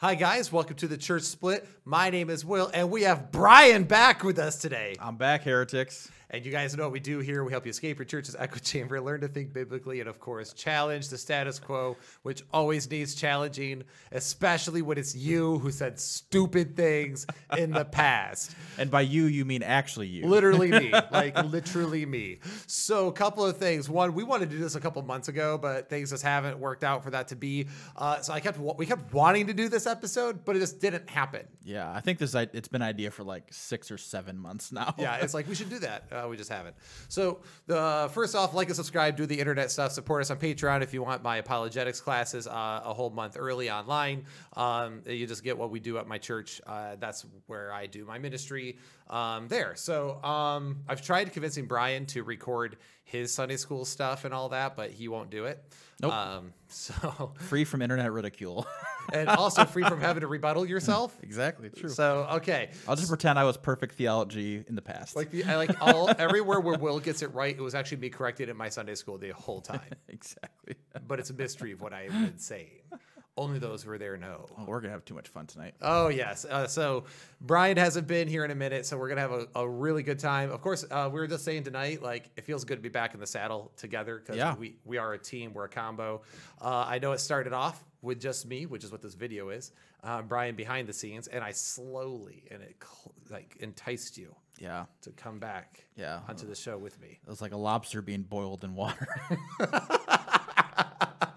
Hi, guys. Welcome to the Church Split. My name is Will, and we have Brian back with us today. I'm back, heretics. And you guys know what we do here. We help you escape your church's echo chamber, learn to think biblically, and of course, challenge the status quo, which always needs challenging, especially when it's you who said stupid things in the past. And by you, you mean actually you. Literally me, like literally me. So, a couple of things. One, we wanted to do this a couple months ago, but things just haven't worked out for that to be. Uh, so I kept we kept wanting to do this episode, but it just didn't happen. Yeah, I think this it's been idea for like six or seven months now. Yeah, it's like we should do that. Uh, we just haven't. So the first off, like and subscribe, do the internet stuff, support us on Patreon if you want my apologetics classes uh, a whole month early online. Um, you just get what we do at my church. Uh, that's where I do my ministry um, there. So um, I've tried convincing Brian to record his Sunday school stuff and all that, but he won't do it. Nope. Um, so free from internet ridicule. and also free from having to rebuttal yourself. exactly, true. So okay, I'll just pretend I was perfect theology in the past. like the I like all everywhere where Will gets it right, it was actually me corrected in my Sunday school the whole time. exactly. But it's a mystery of what I've been saying. Only those who are there know. Oh, we're gonna have too much fun tonight. Oh yes. Uh, so Brian hasn't been here in a minute, so we're gonna have a, a really good time. Of course, uh, we were just saying tonight, like it feels good to be back in the saddle together because Yeah. we we are a team, we're a combo. Uh, I know it started off with just me, which is what this video is. Uh, Brian behind the scenes, and I slowly and it cl- like enticed you Yeah, to come back yeah. onto the show with me. It was like a lobster being boiled in water.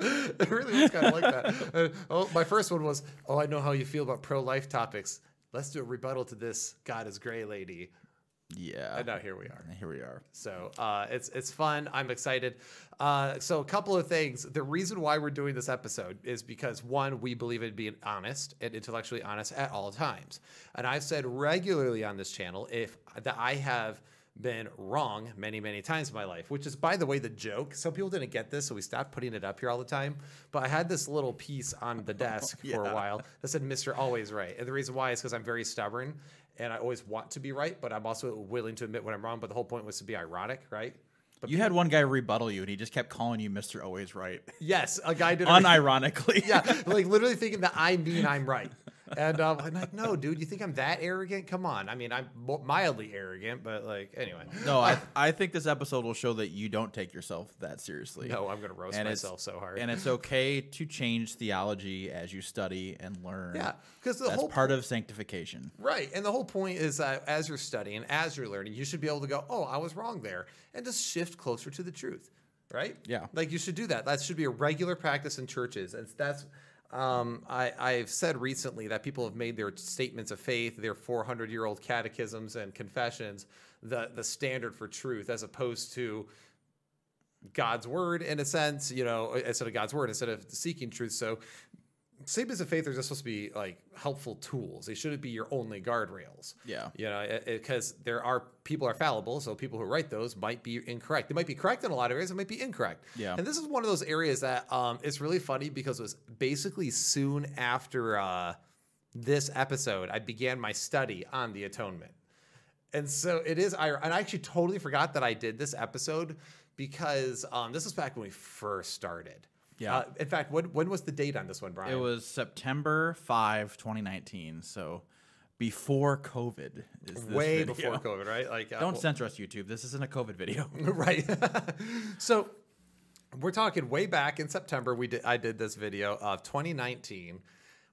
it really was kind of like that. Uh, oh, my first one was, oh, I know how you feel about pro-life topics. Let's do a rebuttal to this. God is gray, lady. yeah. And now here we are. Here we are. So uh, it's it's fun. I'm excited. Uh, so a couple of things. The reason why we're doing this episode is because one, we believe in being honest and intellectually honest at all times. And I've said regularly on this channel if that I have been wrong many many times in my life which is by the way the joke some people didn't get this so we stopped putting it up here all the time but i had this little piece on the desk for a while that said mr always right and the reason why is because i'm very stubborn and i always want to be right but i'm also willing to admit when i'm wrong but the whole point was to be ironic right But You had one guy rebuttal you, and he just kept calling you Mr. Always Right, Yes, a guy did. Unironically. yeah, like literally thinking that I mean I'm right. And um, I'm like, no, dude, you think I'm that arrogant? Come on. I mean, I'm mildly arrogant, but like, anyway. No, I, I think this episode will show that you don't take yourself that seriously. No, I'm gonna roast And myself so hard. And it's okay to change theology as you study and learn. yeah, because the That's whole part of sanctification. Right. And the whole point is that as you're studying, as you're learning, you should be able to go, oh, I was wrong there, and just shift closer to the truth. Right? Yeah. Like you should do that. That should be a regular practice in churches. And that's, um, I, I've said recently that people have made their statements of faith, their 400 year old catechisms and confessions, the, the standard for truth, as opposed to God's word in a sense, you know, instead of God's word, instead of seeking truth. So statements of faith are just supposed to be like helpful tools. They shouldn't be your only guardrails. Yeah. You know, because there are people are fallible, so people who write those might be incorrect. They might be correct in a lot of areas, it might be incorrect. Yeah. And this is one of those areas that um, it's really funny because it was basically soon after uh, this episode, I began my study on the atonement. And so it is, ir- and I actually totally forgot that I did this episode because um, this was back when we first started. Yeah. Uh, in fact, when, when was the date on this one, Brian? It was September 5, 2019. So before COVID is this way video. before COVID, right? Like, uh, Don't censor us, YouTube. This isn't a COVID video. right. so we're talking way back in September. We did I did this video of 2019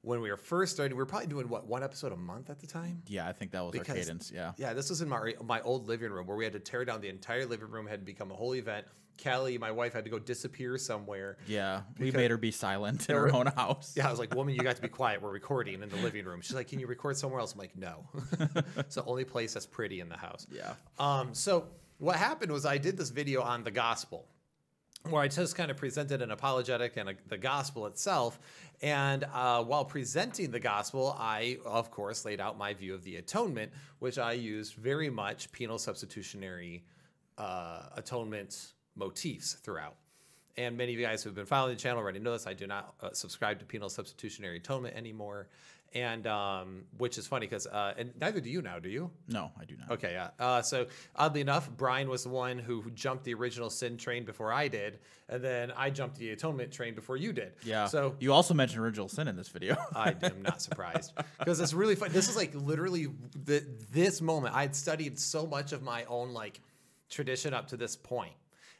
when we were first starting. We were probably doing what one episode a month at the time. yeah, I think that was our cadence. Yeah. Yeah, this was in my my old living room where we had to tear down the entire living room. Had become a whole event. Callie, my wife, had to go disappear somewhere. Yeah. We made her be silent in her own house. Yeah, I was like, woman, you got to be quiet. We're recording in the living room. She's like, can you record somewhere else? I'm like, no. it's the only place that's pretty in the house. Yeah. Um, so what happened was I did this video on the gospel where I just kind of presented an apologetic and a, the gospel itself. And uh, while presenting the gospel, I, of course, laid out my view of the atonement, which I used very much penal substitutionary uh, atonement motifs throughout. And many of you guys who've been following the channel already know this. I do not uh, subscribe to penal substitutionary atonement anymore, and um, which is funny because uh, and neither do you now, do you? No, I do not. Okay, yeah. Uh, so oddly enough, Brian was the one who jumped the original sin train before I did, and then I jumped the atonement train before you did. Yeah. So you also mentioned original sin in this video. I am not surprised because it's really fun. This is like literally the, this moment. I had studied so much of my own like tradition up to this point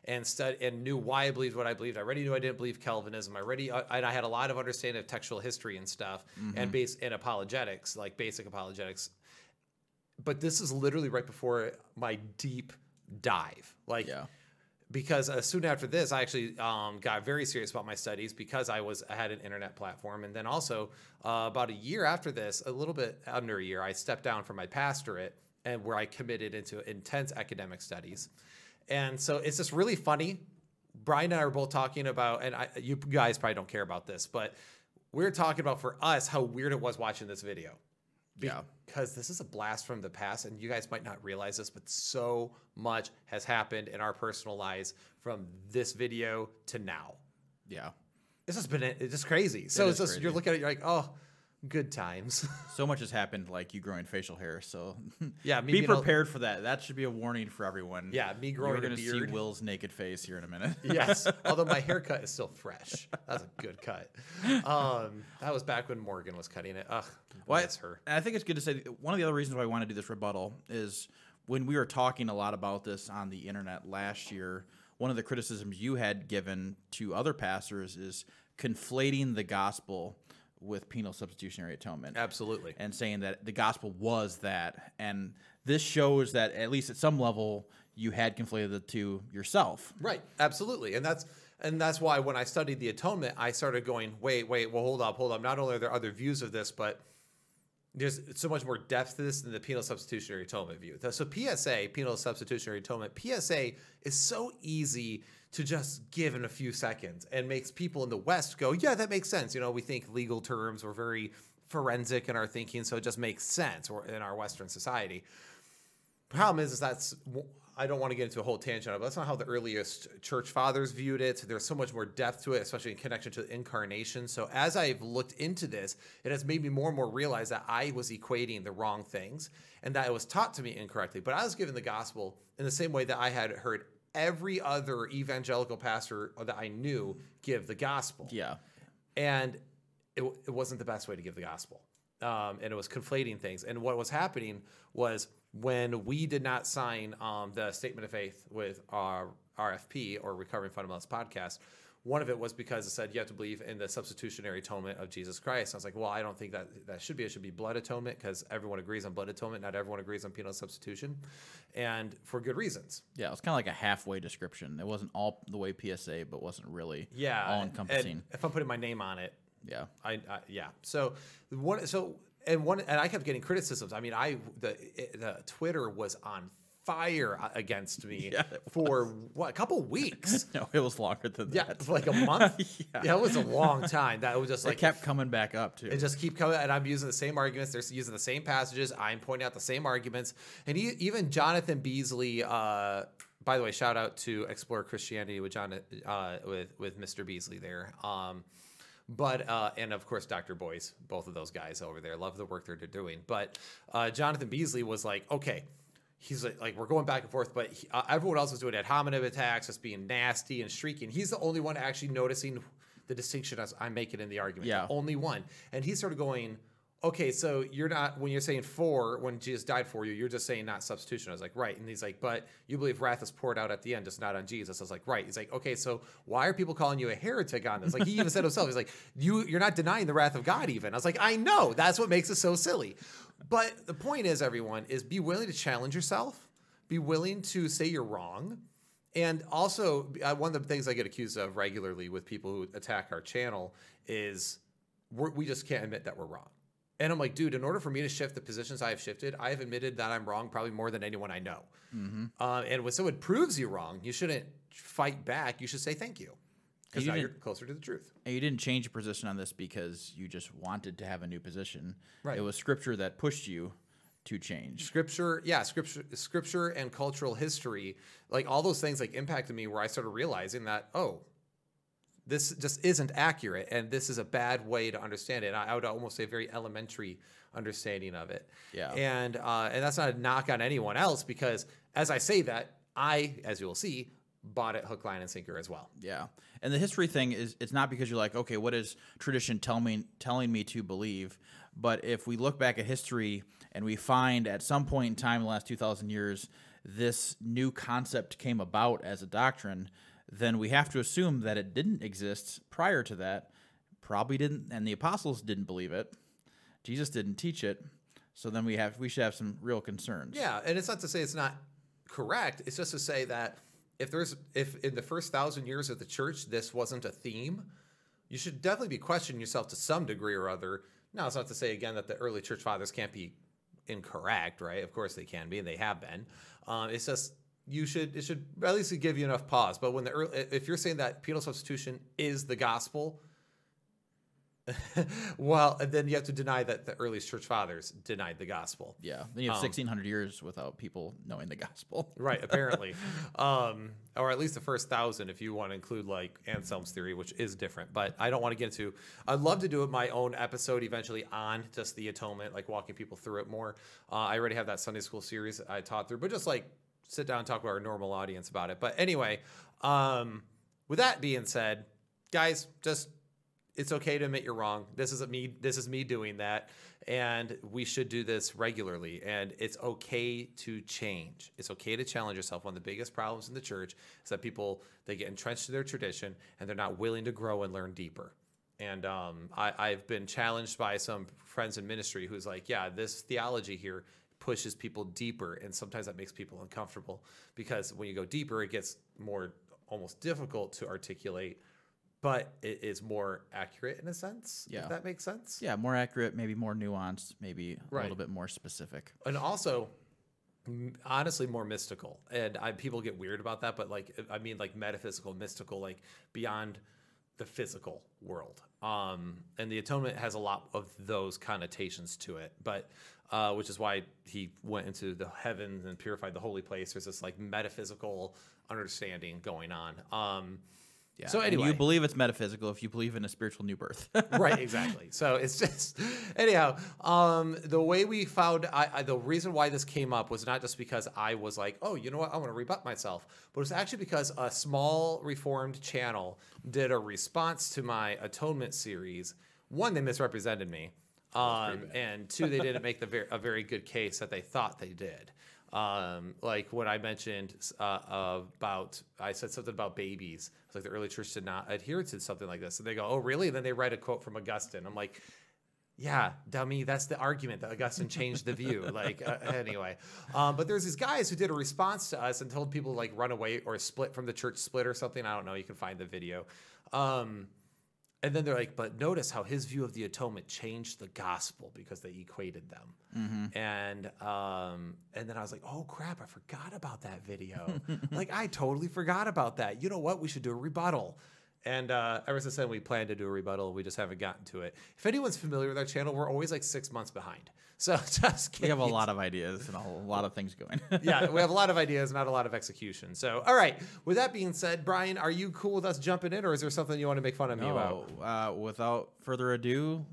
and stud and knew why I believed what I believed. I already knew I didn't believe Calvinism. I already uh, and I had a lot of understanding of textual history and stuff and base and apologetics, like basic apologetics. But this is literally right before my deep dive. Like yeah. because uh, soon after this, I actually um, got very serious about my studies because I was I had an internet platform, and then also uh, about a year after this, a little bit under a year, I stepped down from my pastorate and where I committed into intense academic studies, and so it's just really funny. Brian and I are both talking about, and I, you guys probably don't care about this, but we're talking about for us how weird it was watching this video Yeah. because this is a blast from the past and you guys might not realize this but so much has happened in our personal lives from this video to now Yeah. this has been it's just crazy so It it's just you're looking at it you're like oh good times So much has happened, like you growing facial hair. So Yeah, me be prepared for that. That should be a warning for everyone. Yeah, me growing You're gonna see. Will's naked face here in a minute. yes although my haircut is still fresh that's a good cut um that was back when morgan was cutting it ugh Well, that's her I think it's good to say one of the other reasons why I want to do this rebuttal is when we were talking a lot about this on the internet last year, one of the criticisms you had given to other pastors is conflating the gospel with penal substitutionary atonement. absolutely And saying that the gospel was that. And this shows that, at least at some level, you had conflated the two yourself. Right, absolutely, and that's and that's why when I studied the atonement, I started going, wait, wait, well, hold up, hold up. Not only are there other views of this, but there's so much more depth to this than the penal substitutionary atonement view. So PSA, penal substitutionary atonement, PSA is so easy to just give in a few seconds and makes people in the West go, yeah, that makes sense. You know, we think legal terms, we're very forensic in our thinking, so it just makes sense in our Western society problem is, is that's I don't want to get into a whole tangent, but that's not how the earliest church fathers viewed it. There's so much more depth to it, especially in connection to the incarnation. So as I've looked into this, it has made me more and more realize that I was equating the wrong things and that it was taught to me incorrectly. But I was given the gospel in the same way that I had heard every other evangelical pastor that I knew give the gospel. Yeah. and it, it wasn't the best way to give the gospel. Um, and it was conflating things. And what was happening was when we did not sign um, the statement of faith with our rfp or recovering fundamentals podcast one of it was because it said you have to believe in the substitutionary atonement of jesus christ And i was like well i don't think that that should be it should be blood atonement because everyone agrees on blood atonement not everyone agrees on penal substitution and for good reasons Yeah, it was kind of like a halfway description. It wasn't all the way PSA, but wasn't really yeah all encompassing. if i'm putting my name on it Yeah. I, I yeah. So one so and one and I kept getting criticisms. I mean, I the the Twitter was on fire against me Yeah, for what a couple weeks. No, it was longer than Yeah, that. for like a month. Yeah. yeah. it was a long time. That was just It like kept coming back up too. it just keep coming, and I'm using the same arguments. They're using the same passages. I'm pointing out the same arguments, and he, even Jonathan Beasley. Uh, by the way, shout out to Explore Christianity with John, uh, with with Mr. Beasley there. Um, but uh, and of course Dr. Boyce, both of those guys over there, love the work they're doing. But uh, Jonathan Beasley was like, okay, he's like, like we're going back and forth, but he, uh, everyone else was doing ad hominem attacks, just being nasty and shrieking. He's the only one actually noticing the distinction as I'm making in the argument. Yeah. The only one, and he started going. Okay, so you're not when you're saying for when Jesus died for you, you're just saying not substitution. I was like, right, and he's like, but you believe wrath is poured out at the end, just not on Jesus. I was like, right. He's like, okay, so why are people calling you a heretic on this? Like he even said himself, he's like, you you're not denying the wrath of God. Even I was like, I know that's what makes it so silly. But the point is, everyone is be willing to challenge yourself, be willing to say you're wrong, and also uh, one of the things I get accused of regularly with people who attack our channel is we're, we just can't admit that we're wrong. And I'm like, dude, in order for me to shift the positions I have shifted, I have admitted that I'm wrong probably more than anyone I know. Uh, and when someone proves you wrong, you shouldn't fight back. You should say thank you because You now you're closer to the truth. And you didn't change your position on this because you just wanted to have a new position. Right. It was scripture that pushed you to change. Scripture, yeah, scripture, scripture and cultural history, like all those things, like impacted me where I started realizing that, oh, this just isn't accurate, and this is a bad way to understand it. I, I would almost say a very elementary understanding of it. Yeah. And uh, and that's not a knock on anyone else because as I say that, I, as you will see, bought it hook, line, and sinker as well. Yeah, and the history thing is it's not because you're like, okay, what is tradition tell me telling me to believe? But if we look back at history and we find at some point in time in the last two thousand years, this new concept came about as a doctrine, then we have to assume that it didn't exist prior to that. Probably didn't, and the apostles didn't believe it. Jesus didn't teach it. So then we have we should have some real concerns. Yeah, and it's not to say it's not correct. It's just to say that if there's if in the first thousand years of the church this wasn't a theme, you should definitely be questioning yourself to some degree or other. Now, it's not to say again that the early church fathers can't be incorrect, right? Of course they can be, and they have been. Um, it's just you should it should at least give you enough pause. But when the early, if you're saying that penal substitution is the gospel, well, and then you have to deny that the earliest church fathers denied the gospel. Yeah. Then you have 1600 years without people knowing the gospel. Right, apparently. um, or at least the first thousand if you want to include like Anselm's theory, which is different. But I don't want to get into I'd love to do it my own episode eventually on just the atonement, like walking people through it more. Uh, I already have that Sunday school series I taught through, but just like sit down and talk with our normal audience about it. But anyway, um, with that being said, guys, just it's okay to admit you're wrong. This isn't me. This is me doing that, and we should do this regularly. And it's okay to change. It's okay to challenge yourself. One of the biggest problems in the church is that people they get entrenched in their tradition and they're not willing to grow and learn deeper. And um, I, I've been challenged by some friends in ministry who's like, yeah, this theology here pushes people deeper, and sometimes that makes people uncomfortable because when you go deeper, it gets more almost difficult to articulate but it is more accurate in a sense. Yeah. If that makes sense. Yeah, more accurate, maybe more nuanced, maybe a little bit more specific. And also, honestly, more mystical. And I, people get weird about that, but like, I mean, like metaphysical, mystical, like beyond the physical world. Um, and the atonement has a lot of those connotations to it, but uh, which is why he went into the heavens and purified the holy place. There's this like metaphysical understanding going on. Um, Yeah. So And anyway, you believe it's metaphysical if you believe in a spiritual new birth. right exactly. So it's just anyhow um the way we found I, I the reason why this came up was not just because i was like oh you know what? I want to rebut myself but it's actually because a small reformed channel did a response to my atonement series. One they misrepresented me um, and two they didn't make the ver- a very good case that they thought they did um, like when I mentioned uh, about, I said something about babies. It's like the early church did not adhere to something like this, and they go, "Oh, really?" And then they write a quote from Augustine. I'm like, "Yeah, dummy, that's the argument that Augustine changed the view." Like, uh, anyway, um, but there's these guys who did a response to us and told people like run away or split from the church split or something. I don't know. You can find the video. Um, and then they're like, but notice how his view of the atonement changed the gospel because they equated them. And um, and then I was like, oh crap, I forgot about that video. like I totally forgot about that. You know what? We should do a rebuttal. And uh, ever since then, we plan to do a rebuttal. We just haven't gotten to it. If anyone's familiar with our channel, we're always like six months behind. So just we have a lot of ideas and a lot of things going. yeah, we have a lot of ideas, not a lot of execution. So, all right. With that being said, Brian, are you cool with us jumping in, or is there something you want to make fun of me about? no, uh, without further ado,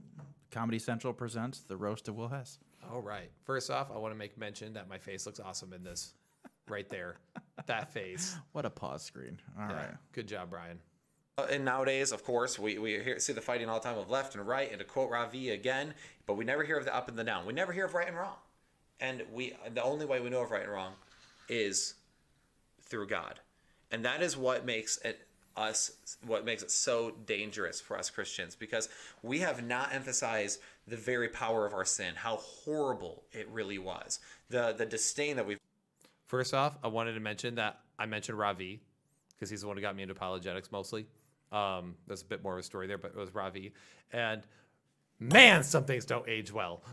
Comedy Central presents the roast of Will Hess. All right. First off, I want to make mention that my face looks awesome in this. Right there. that face. What a pause screen. All right. Yeah. Good job, Brian. Uh, and nowadays, of course, we, we hear, see the fighting all the time of left and right, and to quote Ravi again, but we never hear of the up and the down. We never hear of right and wrong. And we the only way we know of right and wrong is through God. And that is what makes it us what makes it so dangerous for us Christians because we have not emphasized the very power of our sin, how horrible it really was. The the disdain that we've First off, I wanted to mention that I mentioned Ravi because he's the one who got me into apologetics mostly. Um, there's a bit more of a story there, but it was Ravi. And man, some things don't age well.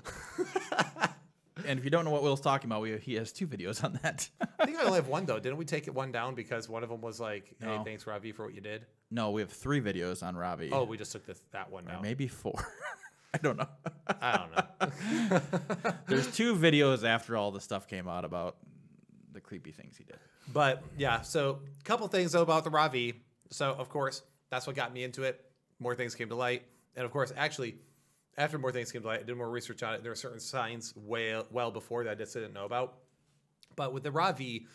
And if you don't know what Will's talking about, we, he has two videos on that. I think I only have one though. Didn't we take it one down because one of them was like, "Hey, No. thanks Ravi for what you did." no, we have three videos on Ravi. Oh, we just took this, that one Or down. maybe four. I don't know. I don't know. There's two videos after all the stuff came out about the creepy things he did. But yeah, so a couple things though about the Ravi. So of course, that's what got me into it. More things came to light, and of course, actually, after more things came to light, I did more research on it. There are certain signs way well before that I just didn't know about. But with the Ravi,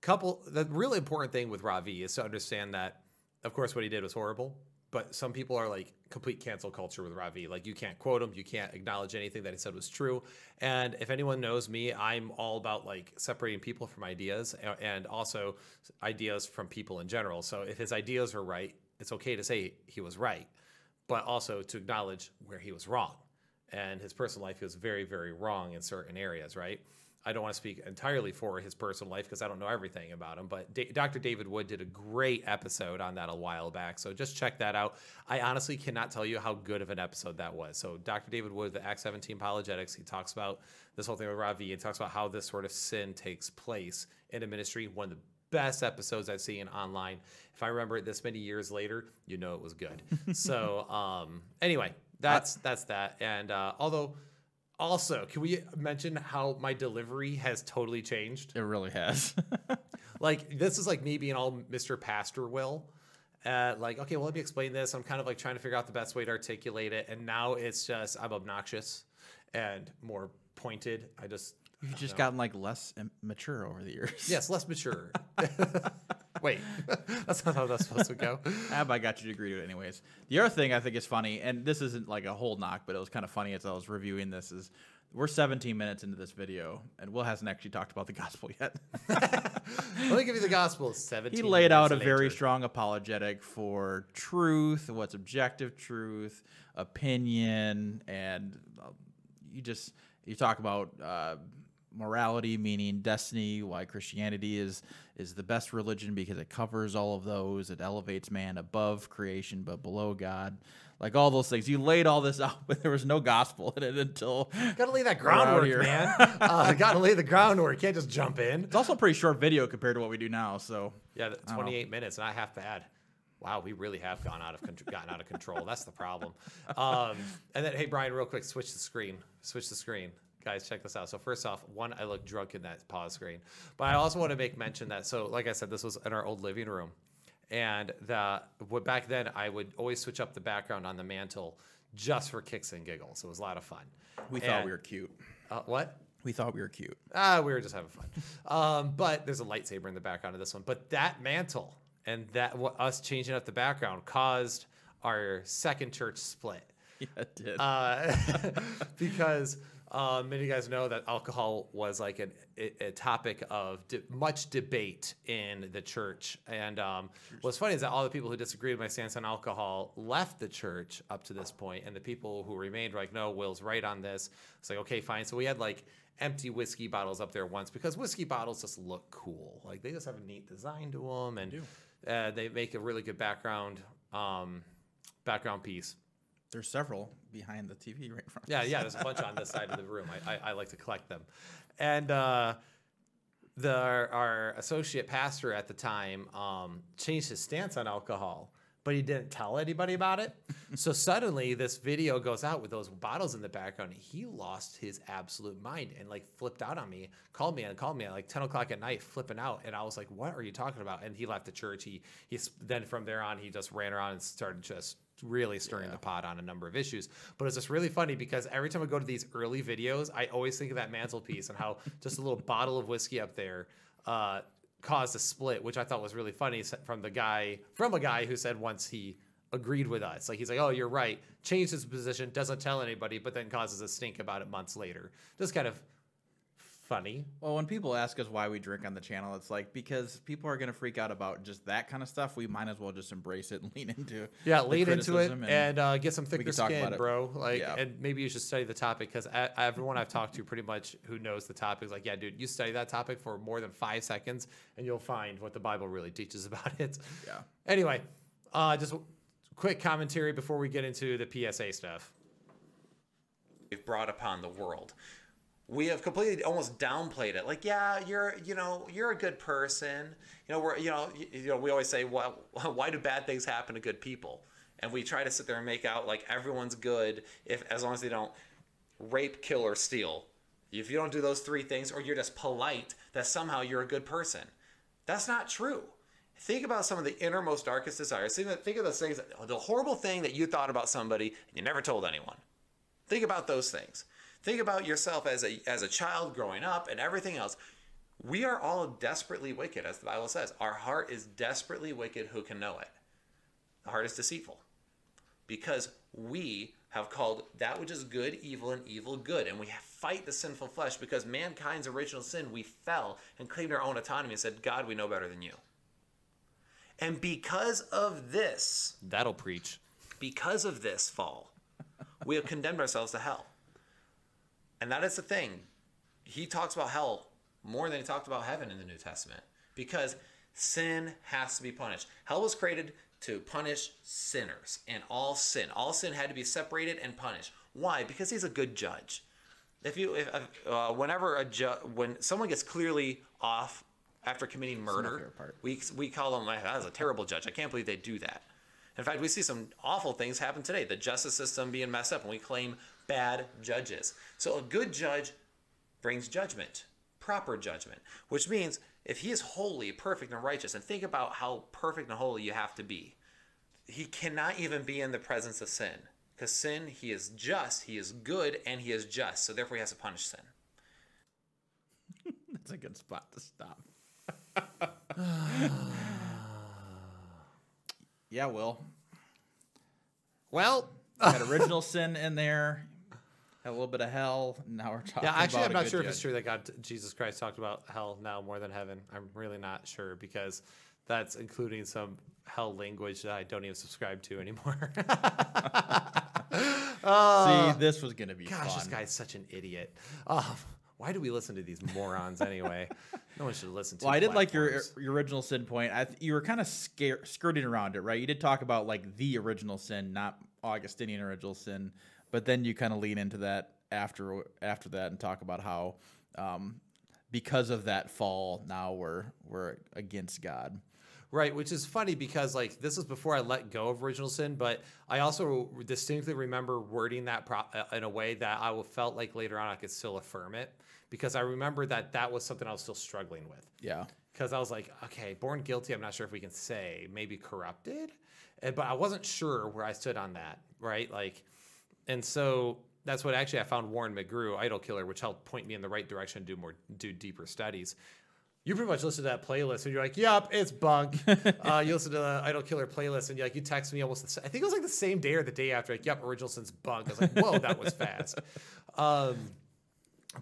couple the really important thing with Ravi is to understand that, of course, what he did was horrible. But some people are like complete cancel culture with Ravi. Like you can't quote him, you can't acknowledge anything that he said was true. And if anyone knows me, I'm all about like separating people from ideas and also ideas from people in general. So if his ideas are right, it's okay to say he was right, but also to acknowledge where he was wrong. And his personal life, he was very, very wrong in certain areas, right? I don't want to speak entirely for his personal life because I don't know everything about him. But D- Dr. David Wood did a great episode on that a while back. So just check that out. I honestly cannot tell you how good of an episode that was. So Dr. David Wood, the Act 17 Apologetics, he talks about this whole thing with Ravi. He talks about how this sort of sin takes place in a ministry. One of the best episodes I've seen online. If I remember it this many years later, you know it was good. so um, anyway, that's that's that. And uh, although also, can we mention how my delivery has totally changed? It really has. like this is like me being all Mr. Pastor Will. Uh, like, okay, well, let me explain this. I'm kind of like trying to figure out the best way to articulate it, and now it's just I'm obnoxious and more pointed. I just You've just gotten like less mature over the years. yes, less mature. Wait, that's not how that's supposed to go. Ah, but I got you to agree to it anyways. The other thing I think is funny, and this isn't like a whole knock, but it was kind of funny as I was reviewing this, is we're 17 minutes into this video, and Will hasn't actually talked about the gospel yet. Let me give you the gospel. Seventeen. he laid out a minutes very strong apologetic for truth, what's objective truth, opinion, and uh, you just you talk about uh, morality, meaning destiny, why Christianity is is the best religion because it covers all of those. It elevates man above creation but below God. Like all those things, you laid all this out, but there was no gospel in it until Gotta lay that We're out groundwork, here. man. uh, gotta lay the groundwork. Can't just jump in. it's also a pretty short video compared to what we do now. So Yeah, th- don't know. 28 minutes, not half bad. Wow, we really have gone out of con- gotten out of control. That's the problem. Um, and then, hey, Brian, real quick, switch the screen. Switch the screen. Guys, check this out. So first off, one, I look drunk in that pause screen, but I also want to make mention that. So, like I said, this was in our old living room, and the what back then I would always switch up the background on the mantle just for kicks and giggles. It was a lot of fun. we thought we were cute. uh, what? We thought we were cute. Ah, we were just having fun. Um, but there's a lightsaber in the background of this one. But that mantle and that what us changing up the background caused our second church split. Yeah, it did. Uh, because um, many of you guys know that alcohol was like an, a, a topic of de- much debate in the church. And um, what's funny is that all the people who disagreed with my stance on alcohol left the church up to this point, and the people who remained were like, "No, Will's right on this." It's like, okay, fine. So we had like empty whiskey bottles up there once because whiskey bottles just look cool. Like they just have a neat design to them, and uh, they make a really good background um, background piece. There's several behind the TV right in front. Yeah, yeah. There's a bunch on this side of the room. I, I, I like to collect them, and uh, the our, our associate pastor at the time um, changed his stance on alcohol, but he didn't tell anybody about it. so suddenly, this video goes out with those bottles in the background. He lost his absolute mind and like flipped out on me. Called me and called me at like 10 o'clock at night, flipping out, and I was like, "What are you talking about?" And he left the church. He he then from there on, he just ran around and started just really stirring the pot on a number of issues. But it's just really funny because every time I go to these early videos, I always think of that mantelpiece and how just a little bottle of whiskey up there uh, caused a split, which I thought was really funny from the guy from a guy who said once he agreed with us. Like he's like, "Oh, you're right." Changed his position, doesn't tell anybody, but then causes a stink about it months later. Just kind of funny. Well, when people ask us why we drink on the channel, it's like because people are going to freak out about just that kind of stuff. We might as well just embrace it and lean into Yeah, the lean into it criticism and, uh, get some thicker can skin, about bro. Like, Yeah. and maybe you should study the topic because everyone I've talked to, pretty much who knows the topic, is like, yeah, dude, you study that topic for more than five seconds, and you'll find what the Bible really teaches about it. Yeah. Anyway, uh, just quick commentary before we get into the PSA stuff. We've brought upon the world. We have completely almost downplayed it. Like, yeah, you're, you know, you're a good person. You know, we're, you know, you, you know, we always say, well, why do bad things happen to good people? And we try to sit there and make out like everyone's good if, as long as they don't rape, kill, or steal. If you don't do those three things, or you're just polite, that somehow you're a good person. That's not true. Think about some of the innermost, darkest desires. Think of, think of those things, the horrible thing that you thought about somebody and you never told anyone. Think about those things. Think about yourself as a, as a child growing up and everything else. We are all desperately wicked, as the Bible says. Our heart is desperately wicked. Who can know it? The heart is deceitful because we have called that which is good evil and evil good. And we fight the sinful flesh because mankind's original sin, we fell and claimed our own autonomy and said, God, we know better than you. And because of this, that'll preach. Because of this fall, we have condemned ourselves to hell. And that is the thing. He talks about hell more than he talked about heaven in the New Testament because sin has to be punished. Hell was created to punish sinners and all sin. All sin had to be separated and punished. Why? Because he's a good judge. If you, if, uh, whenever a ju- when someone gets clearly off after committing murder, we we call them that was a terrible judge. I can't believe they do that. In fact, we see some awful things happen today. The justice system being messed up, and we claim bad judges. So a good judge brings judgment, proper judgment, which means if he is holy, perfect, and righteous, and think about how perfect and holy you have to be, he cannot even be in the presence of sin. Because sin, he is just, he is good, and he is just. So therefore, he has to punish sin. That's a good spot to stop. yeah, Will. Well, got original sin in there. A little bit of hell. Now we're talking. Yeah, actually, I'm not sure if it's true that God, Jesus Christ, talked about hell now more than heaven. I'm really not sure because that's including some hell language that I don't even subscribe to anymore. See, this was gonna be Gosh, fun. this guy's such an idiot. Um, why do we listen to these morons anyway? no one should listen to. Well, I did like your your original sin point. I th- you were kind of skirting around it, right? You did talk about like the original sin, not Augustinian original sin, but then you kind of lean into that after after that and talk about how um, because of that fall, now we're we're against God. Right, which is funny because like this was before I let go of original sin, but I also distinctly remember wording that pro- uh, in a way that I felt like later on I could still affirm it because I remember that that was something I was still struggling with. Yeah. Because I was like, okay, born guilty. I'm not sure if we can say maybe corrupted, but I wasn't sure where I stood on that. Right, like, and so that's what actually I found Warren McGrew, Idol Killer, which helped point me in the right direction to do more, do deeper studies. You pretty much listen to that playlist and you're like, "Yep, it's bunk." uh, you listen to the Idol Killer playlist and you like you text me almost. The, I think it was like the same day or the day after. Like, "Yep, original sin's bunk." I was like, "Whoa, that was fast." Um,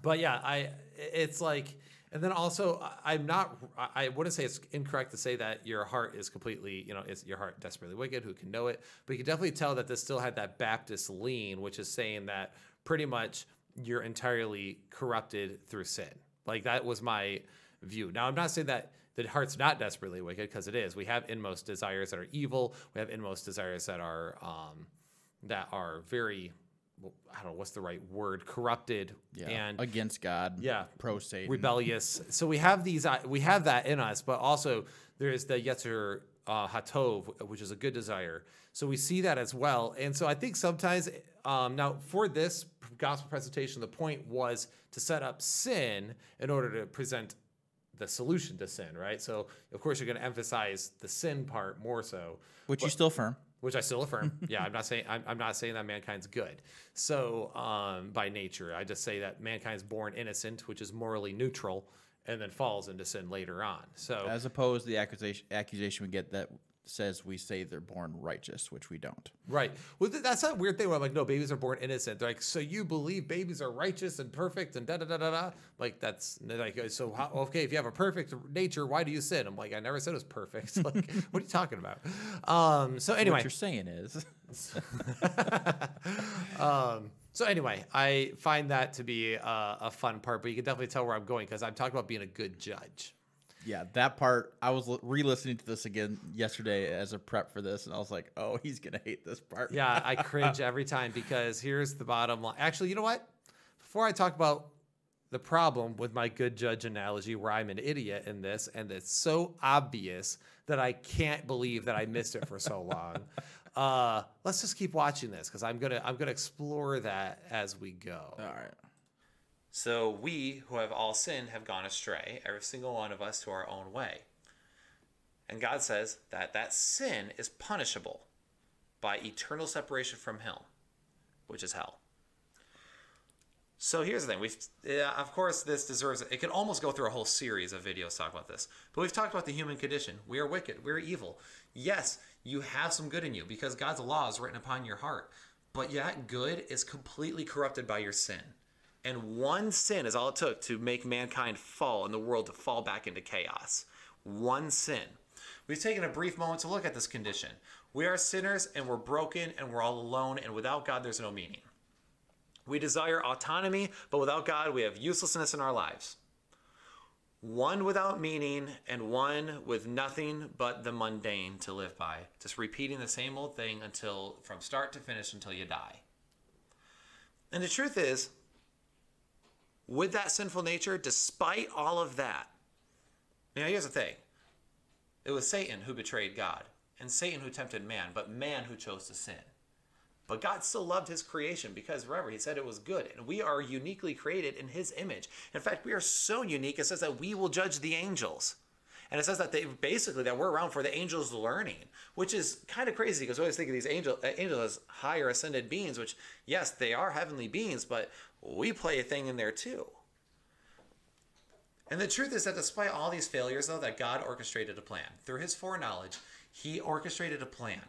but yeah, I it's like, and then also I'm not. I I wouldn't say it's incorrect to say that your heart is completely, you know, is your heart desperately wicked. Who can know it? But you can definitely tell that this still had that Baptist lean, which is saying that pretty much you're entirely corrupted through sin. Like that was my view. Now I'm not saying that the heart's not desperately wicked because it is. We have inmost desires that are evil. We have inmost desires that are um, that are very I don't know what's the right word corrupted Yeah. and against God. yeah Pro Satan. rebellious. So we have these, uh, we have that in us, but also there is the Yetzer uh, Hatov, which is a good desire. So we see that as well. And so I think sometimes, um, now for this gospel presentation, the point was to set up sin in order to present the solution to sin, right? So of course you're going to emphasize the sin part more so which you still firm. Which I still affirm. yeah, I'm not saying I'm, I'm not saying that mankind's good. So um, by nature, I just say that mankind's born innocent, which is morally neutral, and then falls into sin later on. So As opposed to the accusation accusation we get that says we say they're born righteous, which we don't. right, well, th- that's that weird thing where I'm like, no, babies are born innocent. They're like, so you believe babies are righteous and perfect and da da da da da. Like that's like, so how, okay, if you have a perfect nature, why do you sin? I'm like, I never said it was perfect. like, what are you talking about? Um, so anyway, What you're saying is um, so anyway, I find that to be a, a fun part, but you can definitely tell where I'm going because I'm talking about being a good judge. Yeah, that part. I was re-listening to this again yesterday as a prep for this, and I was like, "Oh, he's gonna hate this part." Yeah, I cringe every time because here's the bottom line. Actually, you know what? Before I talk about the problem with my good judge analogy, where I'm an idiot in this, and it's so obvious that I can't believe that I missed it for so long. Uh, let's just keep watching this because I'm gonna I'm gonna explore that as we go. All right. So we who have all sinned have gone astray, every single one of us to our own way. And God says that that sin is punishable by eternal separation from Him, which is hell. So here's the thing. We've, yeah, of course, this deserves. It could almost go through a whole series of videos talk about this. But we've talked about the human condition. We are wicked. We're evil. Yes, you have some good in you because God's law is written upon your heart. But that good is completely corrupted by your sin. And one sin is all it took to make mankind fall and the world to fall back into chaos. One sin. We've taken a brief moment to look at this condition. We are sinners and we're broken and we're all alone, and without God, there's no meaning. We desire autonomy, but without God, we have uselessness in our lives. One without meaning and one with nothing but the mundane to live by. Just repeating the same old thing until from start to finish until you die. And the truth is, with that sinful nature, despite all of that, now here's the thing. It was Satan who betrayed God, and Satan who tempted man, but man who chose to sin. But God still loved his creation because remember, he said it was good. And we are uniquely created in his image. In fact, we are so unique, it says that we will judge the angels. And it says that they basically that we're around for the angels learning, which is kind of crazy because we always think of these angel, uh, angels as higher ascended beings, which yes, they are heavenly beings, but we play a thing in there too. And the truth is that despite all these failures, though, that God orchestrated a plan. Through his foreknowledge, he orchestrated a plan.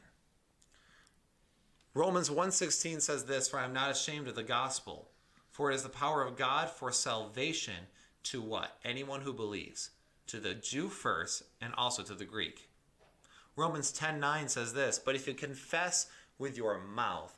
Romans 1:16 says this, "For I am not ashamed of the gospel, for it is the power of God for salvation to what? Anyone who believes, to the Jew first and also to the Greek." Romans 10:9 says this, "But if you confess with your mouth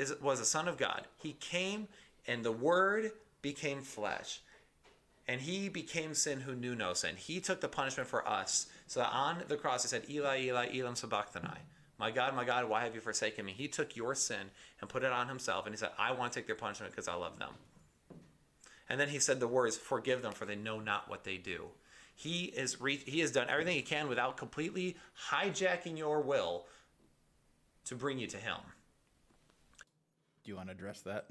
is, was the Son of God. He came, and the Word became flesh. And he became sin who knew no sin. He took the punishment for us. So that on the cross, he said, Eli, Eli, lama sabachthani. My God, my God, why have you forsaken me? He took your sin and put it on himself, and he said, I want to take their punishment because I love them. And then he said the words, Forgive them, for they know not what they do. He is re- he has done everything he can without completely hijacking your will to bring you to him. Do you want to address that?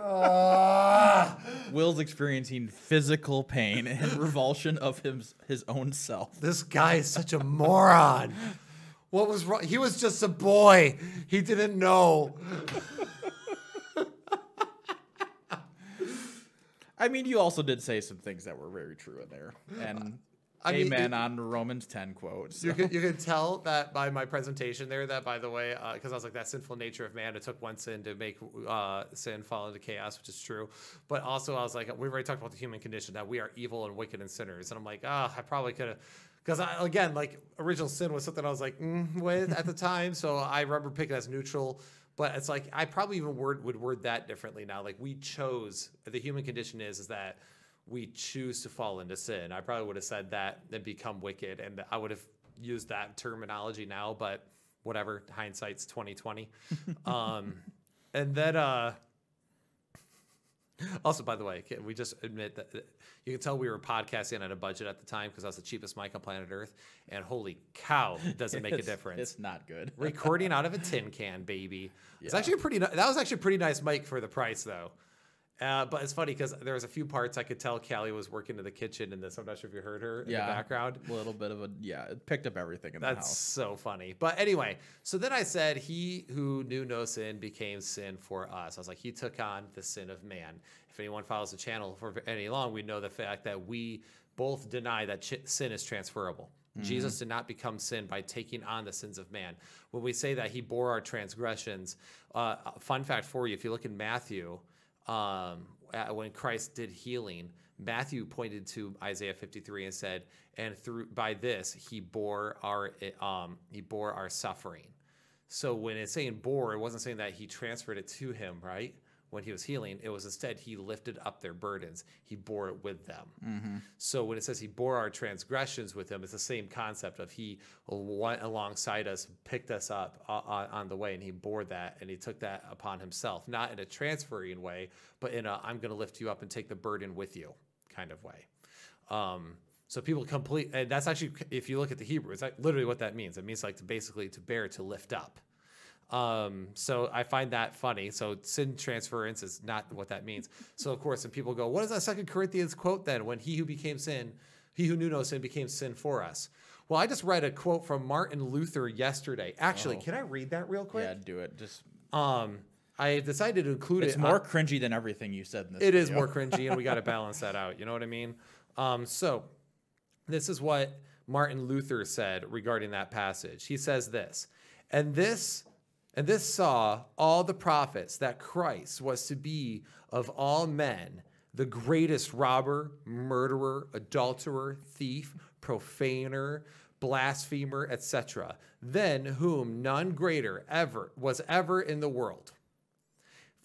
Uh, Will's experiencing physical pain and revulsion of his his own self. this guy is such a moron. What was wrong? He was just a boy. He didn't know. I mean, you also did say some things that were very true in there, and I mean, amen it- on Romans ten quote. so- You can, you could tell that by my presentation there that by the way because I was like that sinful nature of man it took one sin to make uh, sin fall into chaos which is true. But also I was like we've already talked about the human condition that we are evil and wicked and sinners. And I'm like ah I probably could have because I again like original sin was something I was like mm, with at the time? So I remember picking as neutral. But it's like I probably even word would word that differently now. Like we chose the human condition is is that we choose to fall into sin. I probably would have said that and become wicked, and I would have used that terminology now. But whatever, hindsight's twenty twenty. um, and then, uh, also by the way, can we just admit that you can tell we were podcasting at a budget at the time because I was the cheapest mic on planet Earth, and holy cow, does it make a difference? It's not good. Recording out of a tin can, baby. It's actually a pretty. That was actually a pretty nice mic for the price, though. Uh, but it's funny because there was a few parts I could tell Callie was working in the kitchen in this. I'm not sure if you heard her in yeah, the background. A little bit of a yeah. It picked up everything in the house. That's so funny. But anyway, so then I said, He who knew no sin became sin for us. I was like, He took on the sin of man. If anyone follows the channel for any long, we know the fact that we both deny that ch- sin is transferable. Jesus did not become sin by taking on the sins of man. When we say that he bore our transgressions, uh, fun fact for you if you look in Matthew, um, when Christ did healing, Matthew pointed to Isaiah 53 and said, "And through by this he bore our um, he bore our suffering." So when it's saying bore, it wasn't saying that he transferred it to him, right? When he was healing. It was instead he lifted up their burdens. He bore it with them. So when it says he bore our transgressions with him, it's the same concept of he went alongside us, picked us up uh, on, on the way, and he bore that and he took that upon himself, not in a transferring way, but in a I'm going to lift you up and take the burden with you kind of way. Um, so people complete, and that's actually, if you look at the Hebrew, it's like literally what that means. It means like to basically to bear, to lift up. Um, so I find that funny. So sin transference is not what that means. So of course, when people go, what is that Second Corinthians quote then? When he who became sin, he who knew no sin became sin for us. Well, I just read a quote from Martin Luther yesterday. Actually, Oh. can I read that real quick? Yeah, do it. Just Um, I decided to include it's it. It's more on- cringy than everything you said in this. it is video. more cringy and we got to balance that out you know what i mean um, so this is what martin luther said regarding that passage he says this and this and this saw all the prophets that christ was to be of all men the greatest robber murderer adulterer thief profaner blasphemer etc than whom none greater ever was ever in the world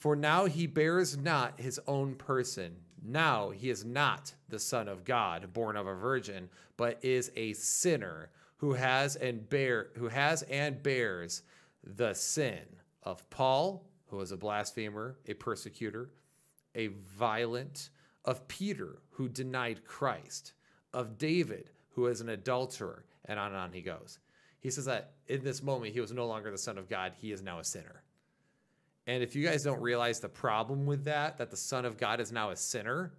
for now he bears not his own person. Now he is not the Son of God, born of a virgin, but is a sinner who has and bear who has and bears the sin of Paul, who was a blasphemer, a persecutor, a violent, of Peter, who denied Christ, of David, who is an adulterer, and on and on he goes. He says that in this moment he was no longer the Son of God, he is now a sinner. And if you guys don't realize the problem with that, that the Son of God is now a sinner,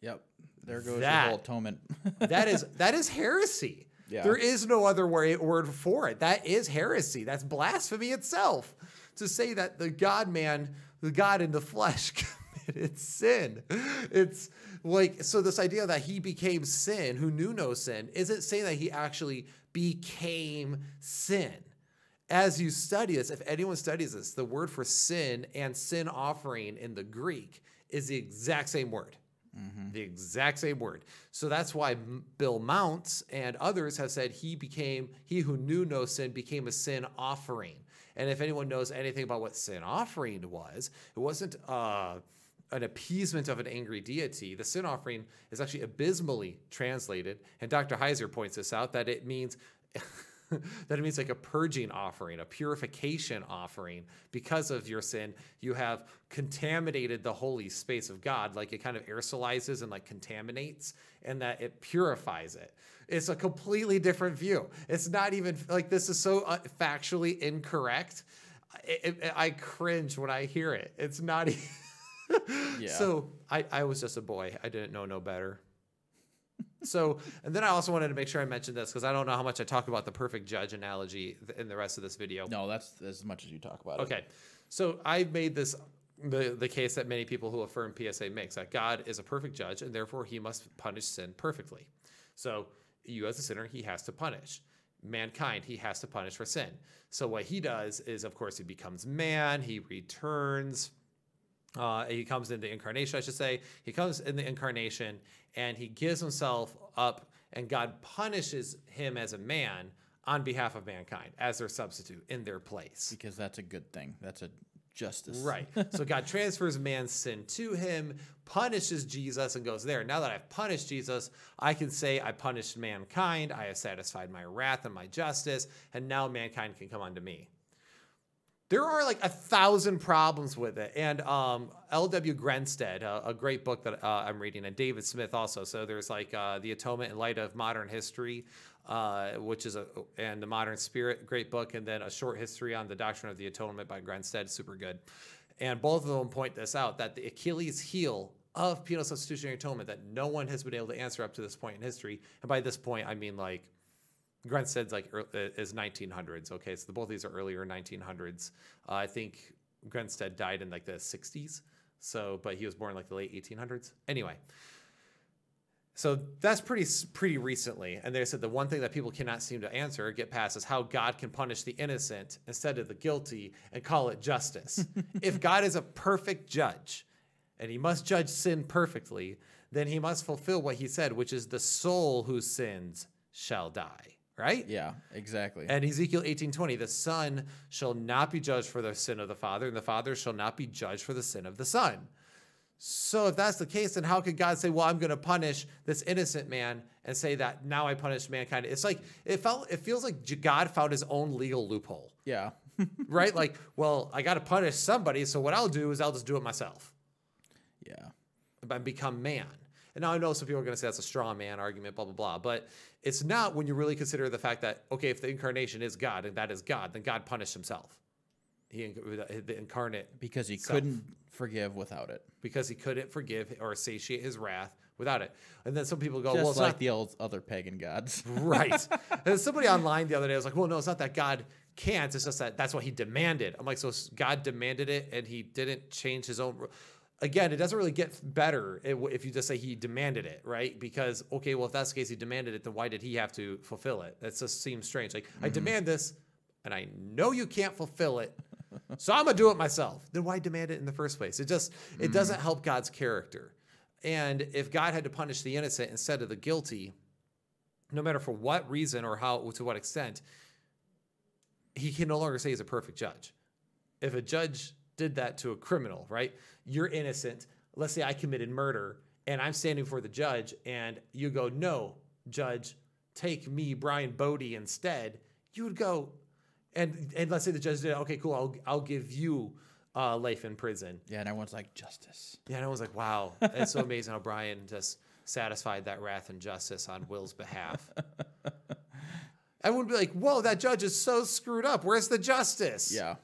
Yep. There goes That- the whole atonement. that is that is heresy. Yeah. There is no other word, for it. That is heresy. That's blasphemy itself. To say that the God man, the God in the flesh committed sin. It's like so this idea that he became sin who knew no sin isn't saying that he actually became sin. As you study this, if anyone studies this, the word for sin and sin offering in the Greek is the exact same word. The exact same word. So that's why Bill Mounce and others have said he became, he who knew no sin became a sin offering. And if anyone knows anything about what sin offering was, it wasn't uh, an appeasement of an angry deity. The sin offering is actually abysmally translated. And Dr. Heiser points this out that it means. that it means like a purging offering, a purification offering. Because of your sin, you have contaminated the holy space of God, like it kind of aerosolizes and like contaminates, and that it purifies it. It's a completely different view. It's not even like this is so uh, factually incorrect. I, I, I cringe when I hear it. It's not. Even, Yeah. So I, I was just a boy. I didn't know no better. So, and then I also wanted to make sure I mentioned this because I don't know how much I talk about the perfect judge analogy th- in the rest of this video. no, that's as much as you talk about it. Okay. So I've made this the the case that many people who affirm PSA makes that God is a perfect judge and therefore he must punish sin perfectly. So you as a sinner, he has to punish. Mankind, he has to punish for sin. So what he does is of course he becomes man, he returns uh, he comes in the incarnation, I should say. He comes in the incarnation and he gives himself up, and God punishes him as a man on behalf of mankind as their substitute in their place. Because that's a good thing. That's a justice. Right. so God transfers man's sin to him, punishes Jesus, and goes there. Now that I've punished Jesus, I can say I punished mankind. I have satisfied my wrath and my justice, and now mankind can come unto me. There are like a thousand problems with it. And um, L.W. Grensted, a, great book that uh, I'm reading, and David Smith also. So there's like uh, The Atonement in Light of Modern History, uh, which is a, and The Modern Spirit, great book. And then A Short History on the Doctrine of the Atonement by Grensted, super good. And both of them point this out that the Achilles heel of penal substitutionary atonement that no one has been able to answer up to this point in history. And by this point, I mean like Grensted's like ear- uh, is 1900s. Okay, so the, both these are earlier 1900s. Uh, I think Grensted died in like the 60s. So, but he was born like the late 1800s. Anyway, so that's pretty pretty recently. And they said the one thing that people cannot seem to answer or get past is how God can punish the innocent instead of the guilty and call it justice. if God is a perfect judge and he must judge sin perfectly, then he must fulfill what he said, which is the soul who sins shall die. Right? Yeah, exactly. And Ezekiel 18:20, the son shall not be judged for the sin of the father, and the father shall not be judged for the sin of the son. So if that's the case, then how could God say, "Well, I'm going to punish this innocent man," and say that now I punish mankind? It's like it felt, it feels like God found His own legal loophole, yeah. right? like, well, I got to punish somebody, so what I'll do is I'll just do it myself yeah. and become man. And now I know some people are going to say that's a straw man argument, blah blah blah. But it's not when you really consider the fact that okay, if the incarnation is God and that is God, then God punished Himself. He the incarnate Because he self. couldn't forgive without it. because He couldn't forgive or satiate His wrath without it. And then some people go, Just well, it's like not the old other pagan gods. right. and somebody online the other day was like, well, no, it's not that God can't. It's just that that's what He demanded. I'm like, so God demanded it and He didn't change His own. Again, it doesn't really get better if you just say He demanded it, right? Because okay, well, if that's the case, He demanded it, then why did He have to fulfill it? That just seems strange. Like I mm-hmm. demand this, and I know you can't fulfill it. So I'm gonna do it myself. Then why demand it in the first place? It just it mm-hmm. doesn't help God's character. And if God had to punish the innocent instead of the guilty, no matter for what reason or how to what extent, he can no longer say he's a perfect judge. If a judge did that to a criminal, right? You're innocent. Let's say I committed murder and I'm standing for the judge and you go, "No, judge, take me, Brian Bodie instead." You would go and and let's say the judge did, "Okay, cool. I'll I'll give you uh, life in prison." yeah, and everyone's like, justice. Yeah, and I was like, "Wow, it's so amazing how Brian just satisfied that wrath and justice on Will's behalf." Everyone would be like, "Whoa, that judge is so screwed up. Where's the justice?" Yeah.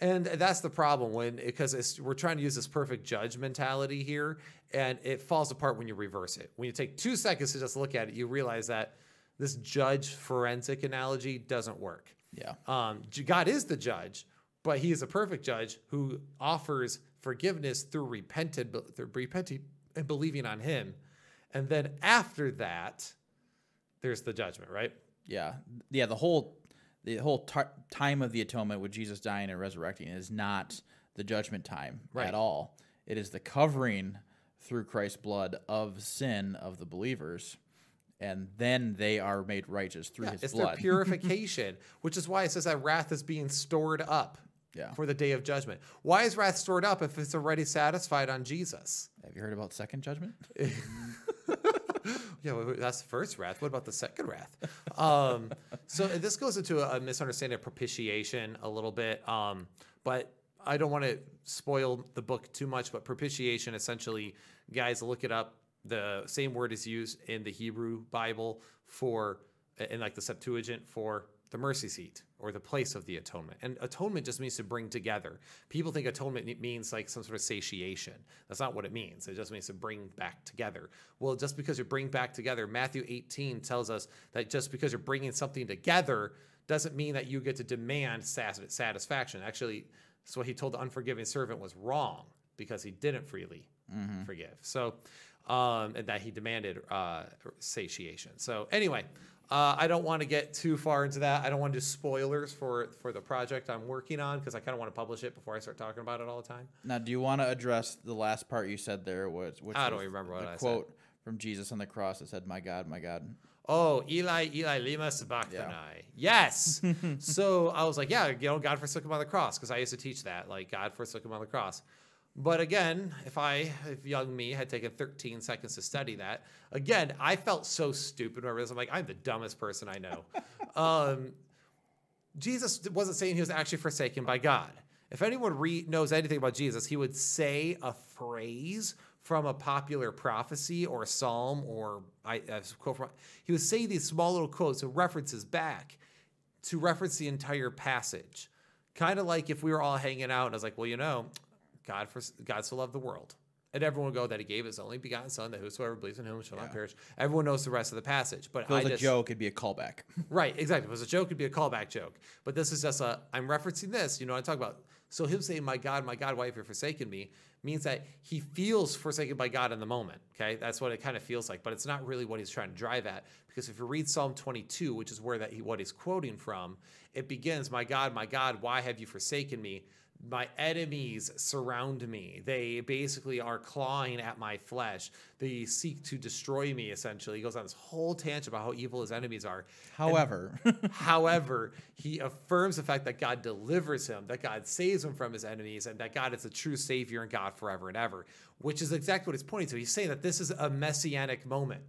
And that's the problem when because we're trying to use this perfect judge mentality here, and it falls apart when you reverse it. When you take two seconds to just look at it, you realize that this judge forensic analogy doesn't work. Yeah. Um, God is the judge, but He is a perfect judge who offers forgiveness through repented, through repenting and believing on Him, and then after that, there's the judgment, right? Yeah, yeah. The whole the whole ti time of the atonement with Jesus dying and resurrecting is not the judgment time Right. at all. It is the covering through Christ's blood of sin of the believers, and then they are made righteous through Yeah, His it's blood. their purification, which is why it says that wrath is being stored up Yeah. for the day of judgment. Why is wrath stored up if it's already satisfied on Jesus? Have you heard about second judgment? Yeah, that's the first wrath. What about the second wrath? Um, so this goes into a, a misunderstanding of propitiation a little bit, um, but I don't want to spoil the book too much. But propitiation, essentially, guys, look it up. The same word is used in the Hebrew Bible for, in like the Septuagint for the mercy seat or the place of the atonement. And atonement just means to bring together. People think atonement means like some sort of satiation. That's not what it means. It just means to bring back together. Well, just because you bring back together, Matthew 18 tells us that just because you're bringing something together doesn't mean that you get to demand satisfaction. Actually, that's what he told the unforgiving servant was wrong because he didn't freely forgive. So, um, and that he demanded uh, satiation. So, anyway, uh, I don't want to get too far into that. I don't want to do spoilers for for the project I'm working on because I kind of want to publish it before I start talking about it all the time. Now, do you want to address the last part you said there? Was which I don't remember what the I said. The quote from Jesus on the cross that said, "My God, my God." Oh, Eli, Eli, lama sabachthani. Yes. so I was like, yeah, you know, God forsook him on the cross because I used to teach that, like God forsook him on the cross. But again, if I, if young me had taken 13 seconds to study that, again, I felt so stupid. When I was I'm like, I'm the dumbest person I know. um, Jesus wasn't saying he was actually forsaken by God. If anyone re- knows anything about Jesus, he would say a phrase from a popular prophecy or psalm or I, I quote from, he would say these small little quotes and references back to reference the entire passage. Kind of like if we were all hanging out and I was like, well, you know, God for God so loved the world. And everyone would go that he gave his only begotten son that whosoever believes in him shall not perish. Everyone knows the rest of the passage. But If it was I a just, joke, it'd be a callback. Right, exactly. If it was a joke, it'd be a callback joke. But this is just a, I'm referencing this, you know, I talk about. So him saying, My God, my God, why have you forsaken me? means that he feels forsaken by God in the moment. Okay. That's what it kind of feels like. But it's not really what he's trying to drive at. Because if you read Psalm 22, which is where that he, what he's quoting from, it begins, My God, my God, why have you forsaken me? My enemies surround me. They basically are clawing at my flesh. They seek to destroy me, essentially. He goes on this whole tangent about how evil his enemies are. However, However, he affirms the fact that God delivers him, that God saves him from his enemies, and that God is the true Savior and God forever and ever, which is exactly what he's pointing to. He's saying that this is a messianic moment.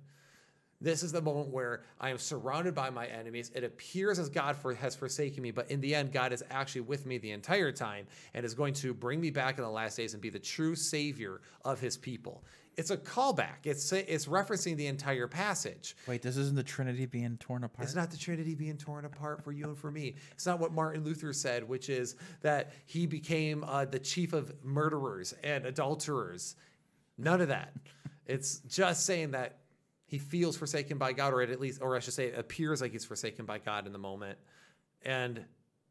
This is the moment where I am surrounded by my enemies. It appears as God for, has forsaken me, but in the end, God is actually with me the entire time and is going to bring me back in the last days and be the true Savior of his people. It's a callback. It's it's referencing the entire passage. wait, this isn't the Trinity being torn apart. It's not the Trinity being torn apart for you and for me. It's not what Martin Luther said, which is that he became uh, the chief of murderers and adulterers. None of that. It's just saying that he feels forsaken by God, or at least, or I should say, it appears like he's forsaken by God in the moment, and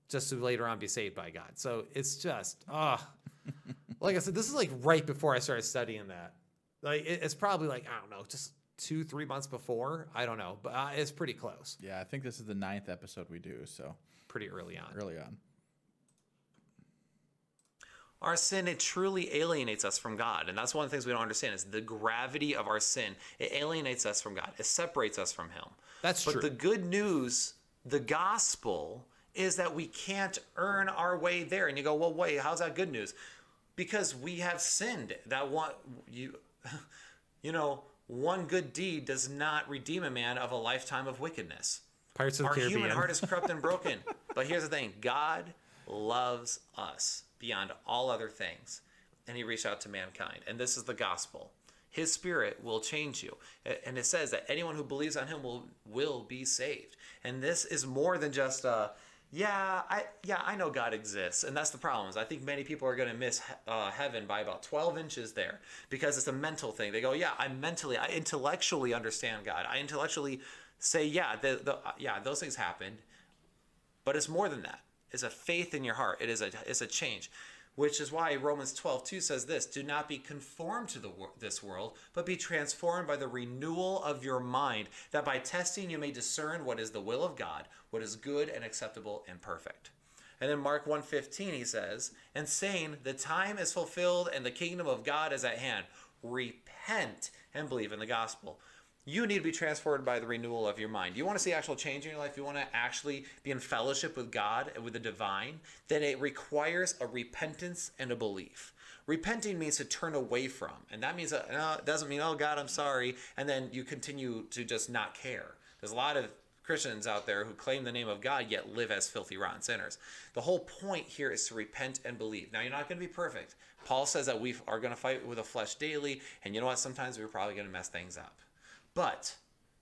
just to later on be saved by God. So it's just, ah, like I said, this is like right before I started studying that. Like it- it's probably like I don't know, just two, three months before. I don't know, but uh, it's pretty close, yeah, I think this is the ninth episode we do, so pretty early on. early on. Our sin, it truly alienates us from God. And that's one of the things we don't understand is the gravity of our sin. It alienates us from God. It separates us from Him. That's true. but true. the good news, the gospel, is that we can't earn our way there. And you go, well, wait, how's that good news? Because we have sinned. That one, you, you know, one good deed does not redeem a man of a lifetime of wickedness. Pirates of the Our Caribbean. human heart is corrupt and broken. but here's the thing God loves us beyond all other things. And he reached out to mankind. And this is the gospel. His spirit will change you. And it says that anyone who believes on him will, will be saved. And this is more than just uh yeah, I yeah, I know God exists. And that's the problem. Is I think many people are going to miss uh, heaven by about 12 inches there because it's a mental thing. They go, "Yeah, I mentally, I intellectually understand God. I intellectually say, yeah, the, the yeah, those things happened." but it's more than that it's a faith in your heart. It is a it's a change which is why romans 12 2 says this do not be conformed to the this world but be transformed by the renewal of your mind that by testing you may discern what is the will of god what is good and acceptable and perfect. And then mark 1.15 he says and saying the time is fulfilled and the kingdom of god is at hand repent and believe in the gospel you need to be transformed by the renewal of your mind. You want to see actual change in your life? You want to actually be in fellowship with God and with the divine? Then it requires a repentance and a belief. Repenting means to turn away from, and that means that no, it doesn't mean oh God I'm sorry, and then you continue to just not care. There's a lot of Christians out there who claim the name of God yet live as filthy, rotten sinners. The whole point here is to repent and believe. Now, you're not going to be perfect. Paul says that we are going to fight with the flesh daily, and you know what? Sometimes we're probably going to mess things up. But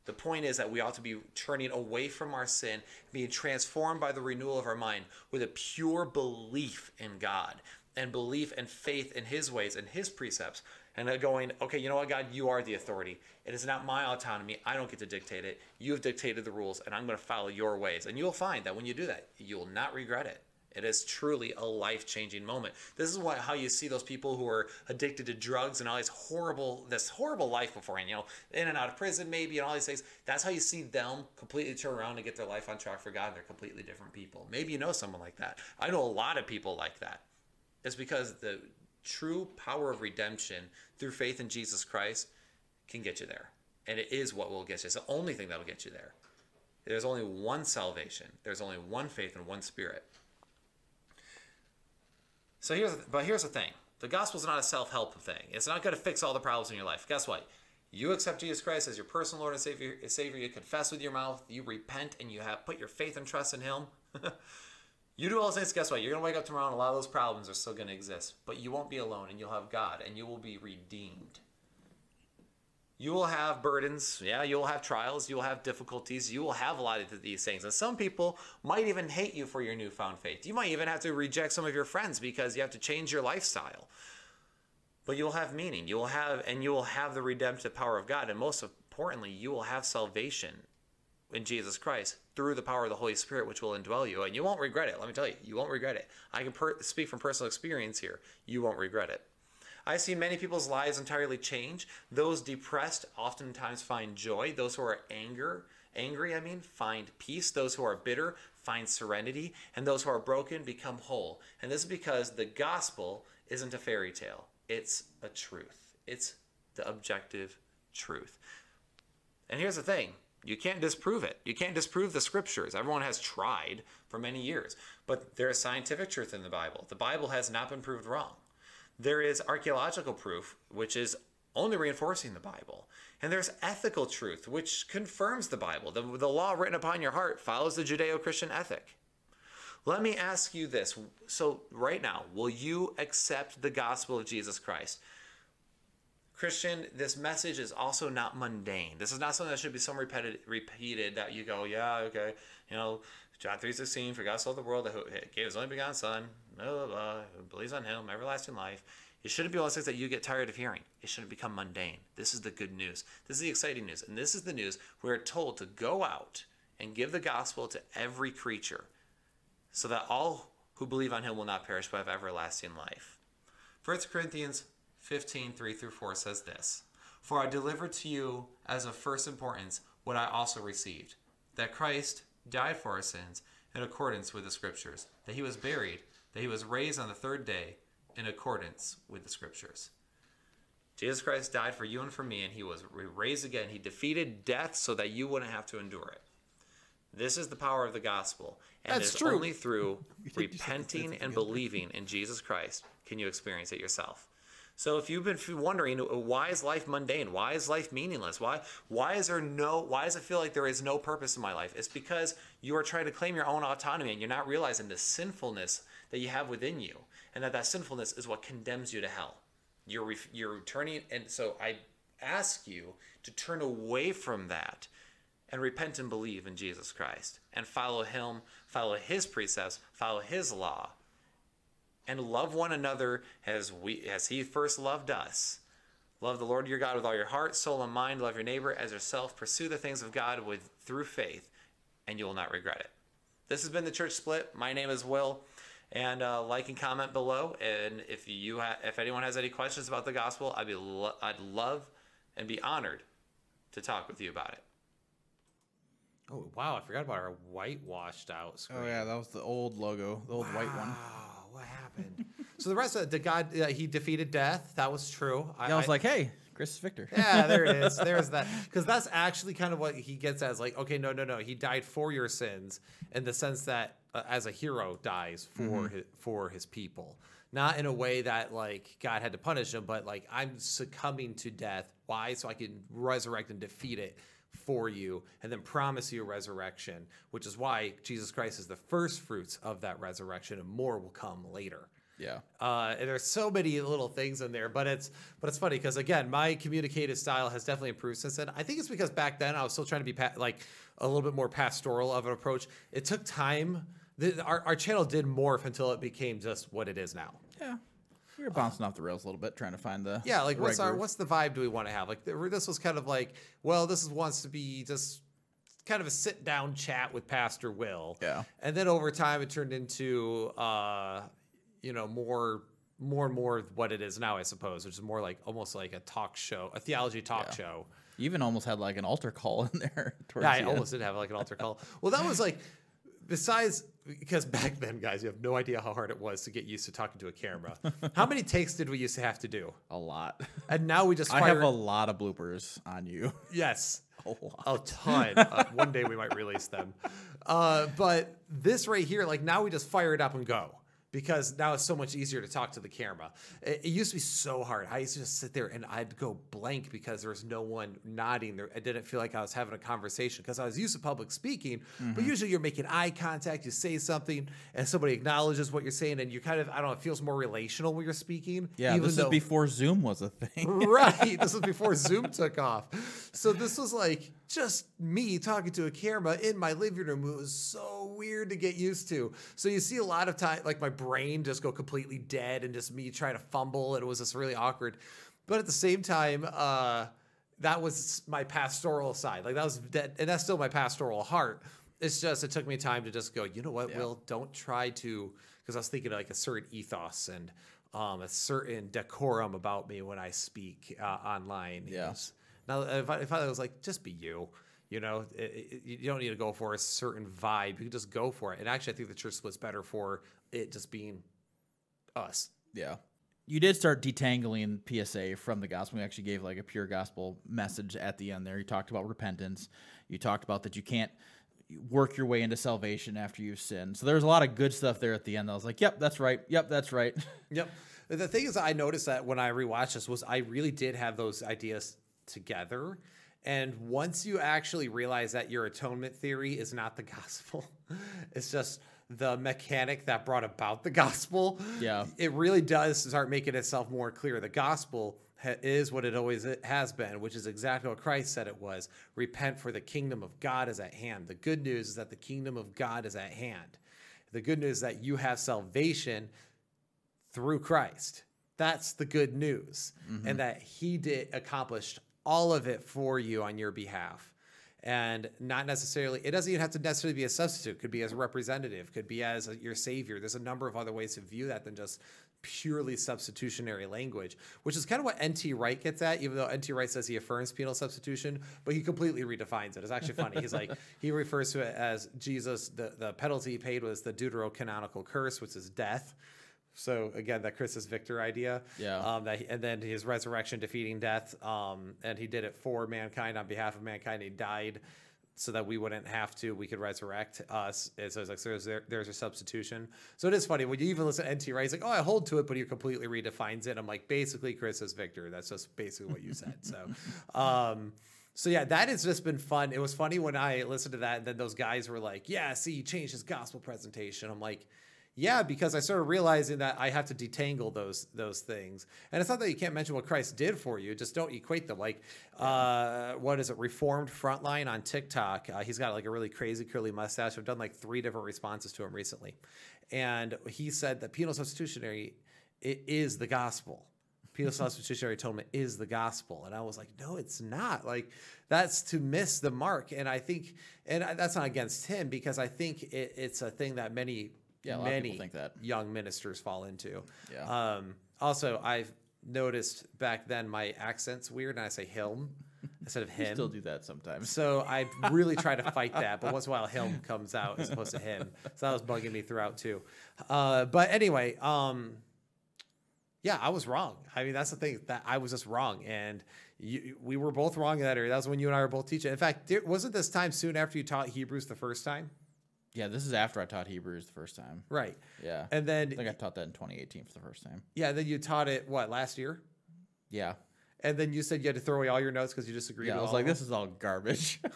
the point is that we ought to be turning away from our sin, being transformed by the renewal of our mind with a pure belief in God and belief and faith in His ways and His precepts. And going, okay, you know what, God, you are the authority. It is not my autonomy. I don't get to dictate it. You have dictated the rules, and I'm going to follow your ways. And you'll find that when you do that, you'll not regret it. It is truly a life-changing moment. This is why how you see those people who are addicted to drugs and all these horrible, this horrible life beforehand, you know, in and out of prison maybe and all these things. That's how you see them completely turn around and get their life on track for God. They're completely different people. Maybe you know someone like that. I know a lot of people like that. It's because the true power of redemption through faith in Jesus Christ can get you there. And it is what will get you. It's the only thing that will get you there. There's only one salvation. There's only one faith and one spirit. So here's, the, but here's the thing: the gospel is not a self-help thing. It's not going to fix all the problems in your life. Guess what? You accept Jesus Christ as your personal Lord and Savior. Savior. You confess with your mouth. You repent, and you have put your faith and trust in Him. you do all those things. Guess what? You're going to wake up tomorrow, and a lot of those problems are still going to exist. But you won't be alone, and you'll have God, and you will be redeemed. You will have burdens. Yeah, you'll have trials. You'll have difficulties. You will have a lot of these things. And some people might even hate you for your newfound faith. You might even have to reject some of your friends because you have to change your lifestyle. But you'll have meaning. You will have, and you will have the redemptive power of God. And most importantly, you will have salvation in Jesus Christ through the power of the Holy Spirit, which will indwell you. And you won't regret it. Let me tell you, you won't regret it. I can per- speak from personal experience here. You won't regret it. I've seen many people's lives entirely change. Those depressed oftentimes find joy. Those who are anger, angry, I mean, find peace. Those who are bitter find serenity, and those who are broken become whole. And this is because the gospel isn't a fairy tale, it's a truth. It's the objective truth. And here's the thing you can't disprove it. You can't disprove the scriptures. Everyone has tried for many years, but there is scientific truth in the Bible. The Bible has not been proved wrong. There is archaeological proof, which is only reinforcing the Bible. And there's ethical truth, which confirms the Bible. The, the law written upon your heart follows the Judeo Christian ethic. Let me ask you this. So, right now, will you accept the gospel of Jesus Christ? Christian, this message is also not mundane. This is not something that should be so repeated, repeated that you go, yeah, okay, you know, John 3.16, for God so loved the world that he gave his only begotten son, blah, blah, blah, believes on him, everlasting life. It shouldn't be of things that you get tired of hearing. It shouldn't become mundane. This is the good news. This is the exciting news. And this is the news we're told to go out and give the gospel to every creature so that all who believe on him will not perish but have everlasting life. 1 Corinthians 15, 3 through 4 says this For I delivered to you as of first importance what I also received that Christ died for our sins in accordance with the Scriptures, that he was buried, that he was raised on the third day in accordance with the Scriptures. Jesus Christ died for you and for me, and he was raised again. He defeated death so that you wouldn't have to endure it. This is the power of the gospel. And That's it's true. only through repenting and believing in Jesus Christ can you experience it yourself. So if you've been wondering uh, why is life mundane? Why is life meaningless? Why why is there no why does it feel like there is no purpose in my life? It's because you are trying to claim your own autonomy and you're not realizing the sinfulness that you have within you and that that sinfulness is what condemns you to hell. You're re- you're turning and so I ask you to turn away from that and repent and believe in Jesus Christ and follow him, follow his precepts, follow his law and love one another as we as he first loved us. Love the Lord your God with all your heart, soul, and mind. Love your neighbor as yourself. Pursue the things of God with through faith, and you will not regret it. This has been the Church Split. My name is Will, and uh, like and comment below. And if you ha- if anyone has any questions about the gospel, I'd be lo- I'd love and be honored to talk with you about it. Oh wow, I forgot about our whitewashed out screen. Oh yeah, that was the old logo, the old white one. Wow, what happened? so the rest of the God, uh, he defeated death. That was true. Yeah, I was like, hey, Christus Victor. yeah, there it is. There's that. Because that's actually kind of what he gets as like, okay, no, no, no. He died for your sins in the sense that uh, as a hero dies for his, for his people. Not in a way that like God had to punish him, but like I'm succumbing to death. Why? So I can resurrect and defeat it for you and then promise you a resurrection, which is why Jesus Christ is the first fruits of that resurrection and more will come later. Yeah. Uh, and there's so many little things in there, but it's but it's funny because again, my communicative style has definitely improved since then. I think it's because back then I was still trying to be pa- like a little bit more pastoral of an approach. It took time. The, our, our channel did morph until it became just what it is now. Yeah. We were bouncing off the rails a little bit, trying to find the Yeah, like the what's right our what's the vibe do we want to have? Like th- this was kind of like, well, this is wants to be just kind of a sit down chat with Pastor Will. Yeah. And then over time it turned into uh, you know, more more and more what it is now, I suppose, which is more like almost like a talk show, a theology talk Yeah. show. You even almost had like an altar call in there. Towards Yeah, I the end. almost did have like an altar call. Well, that was like besides because back then, guys, you have no idea how hard it was to get used to talking to a camera. how many takes did we used to have to do? a lot. And now we just I have a lot of bloopers on you. yes. a lot. a ton. Uh, one day we might release them. Uh, but this right here, like now we just fire it up and go because now it's so much easier to talk to the camera. It, it used to be so hard. I used to just sit there and I'd go blank because there was no one nodding. There, I didn't feel like I was having a conversation because I was used to public speaking. But Mm-hmm. usually you're making eye contact, you say something, and somebody acknowledges what you're saying, and you kind of I don't know, it feels more relational when you're speaking. Yeah, even this is before Zoom was a thing. right. This was before Zoom took off. So this was like just me talking to a camera in my living room. It was so weird to get used to. So you see a lot of time, like my brain just go completely dead and just me trying to fumble. And it was just really awkward. But at the same time, uh, that was my pastoral side. Like that was that, and that's still my pastoral heart. It's just it took me time to just go. You know what, Yeah. Will? Don't try to because I was thinking like a certain ethos and um, a certain decorum about me when I speak uh, online. Yeah. Now, if I, if I was like, just be you, You know, it, it, you don't need to go for a certain vibe. You can just go for it. And actually, I think the church split's better for it just being us. Yeah. You did start detangling PSA from the gospel. You actually gave like a pure gospel message at the end there. You talked about repentance. You talked about that you can't work your way into salvation after you've sinned. So there's a lot of good stuff there at the end. I was like, yep, that's right. Yep, that's right. Yep. The thing is, I noticed that when I rewatched this was I really did have those ideas together. And once you actually realize that your atonement theory is not the gospel, it's just the mechanic that brought about the gospel. Yeah. It really does start making itself more clear. The gospel ha- is what it always has been, which is exactly what Christ said it was. Repent for the kingdom of God is at hand. The good news is that the kingdom of God is at hand. The good news is that you have salvation through Christ. That's the good news. Mm-hmm. And that he did accomplished all of it for you on your behalf. And not necessarily, it doesn't even have to necessarily be a substitute. Could be as a representative, could be as a, your savior. There's a number of other ways to view that than just purely substitutionary language, which is kind of what N.T. Wright gets at, even though N.T. Wright says he affirms penal substitution, but he completely redefines it. It's actually funny. He's like, he refers to it as Jesus, the, the penalty he paid was the deuterocanonical curse, which is death. So again, that Christus Victor idea. Yeah. Um, that he, and then his resurrection defeating death. Um, and he did it for mankind on behalf of mankind. He died so that we wouldn't have to. We could resurrect us. And so it's like so there's there, there's a substitution. So it is funny when you even listen to NT Wright. He's like, oh, I hold to it, but he completely redefines it. I'm like, basically, Christus Victor. That's just basically what you said. So. Um, so yeah, that has just been fun. It was funny when I listened to that, and then those guys were like, "Yeah, see, he changed his gospel presentation." I'm like, yeah, because I started realizing that I have to detangle those those things, and it's not that you can't mention what Christ did for you. Just don't equate them. Like, uh, what is it? Reformed Frontline on TikTok. Uh, he's got like a really crazy curly mustache. I've done like three different responses to him recently, and he said that penal substitutionary it is the gospel. Penal substitutionary atonement is the gospel, and I was like, no, it's not. Like, that's to miss the mark. And I think, and that's not against him because I think it, it's a thing that many Yeah, a lot of people many think that. young ministers fall into. Yeah. Um, also, I've noticed back then my accent's weird, and I say him instead of him. Still do that sometimes. So I really try to fight that, but once in a while, him comes out as opposed to him. So that was bugging me throughout too. Uh, but anyway, um, yeah, I was wrong. I mean, that's the thing that I was just wrong, and you, we were both wrong in that area. That was when you and I were both teaching. In fact, there, wasn't this time soon after you taught Hebrews the first time? Yeah, this is after I taught Hebrews the first time. Right. Yeah. And then I think I taught that in 2018 for the first time. Yeah, then you taught it what last year, Yeah. and then you said you had to throw away all your notes because you disagreed. Yeah, I was like, this is all garbage.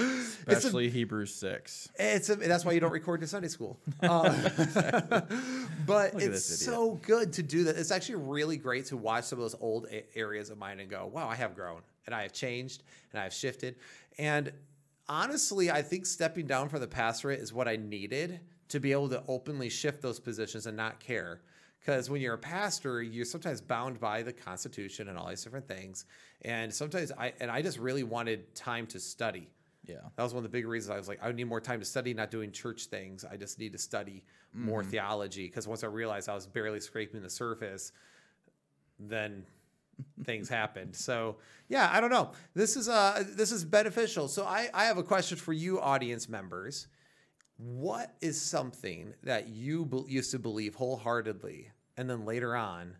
It's a- Especially Hebrews 6. It's a, that's why you don't record to Sunday school. Uh, but Look it's so good to do that. It's actually really great to watch some of those old a- areas of mine and go, wow, I have grown and I have changed and I have shifted. And honestly, I think stepping down from the pastorate is what I needed to be able to openly shift those positions and not care. Because when you're a pastor, you're sometimes bound by the Constitution and all these different things. And sometimes I and I just really wanted time to study. Yeah. That was one of the big reasons I was like, I need more time to study, not doing church things. I just need to study more mm-hmm. theology because once I realized I was barely scraping the surface, then things happened. So yeah, I don't know. This is uh this is beneficial. So I I have a question for you, audience members. What is something that you be- used to believe wholeheartedly and then later on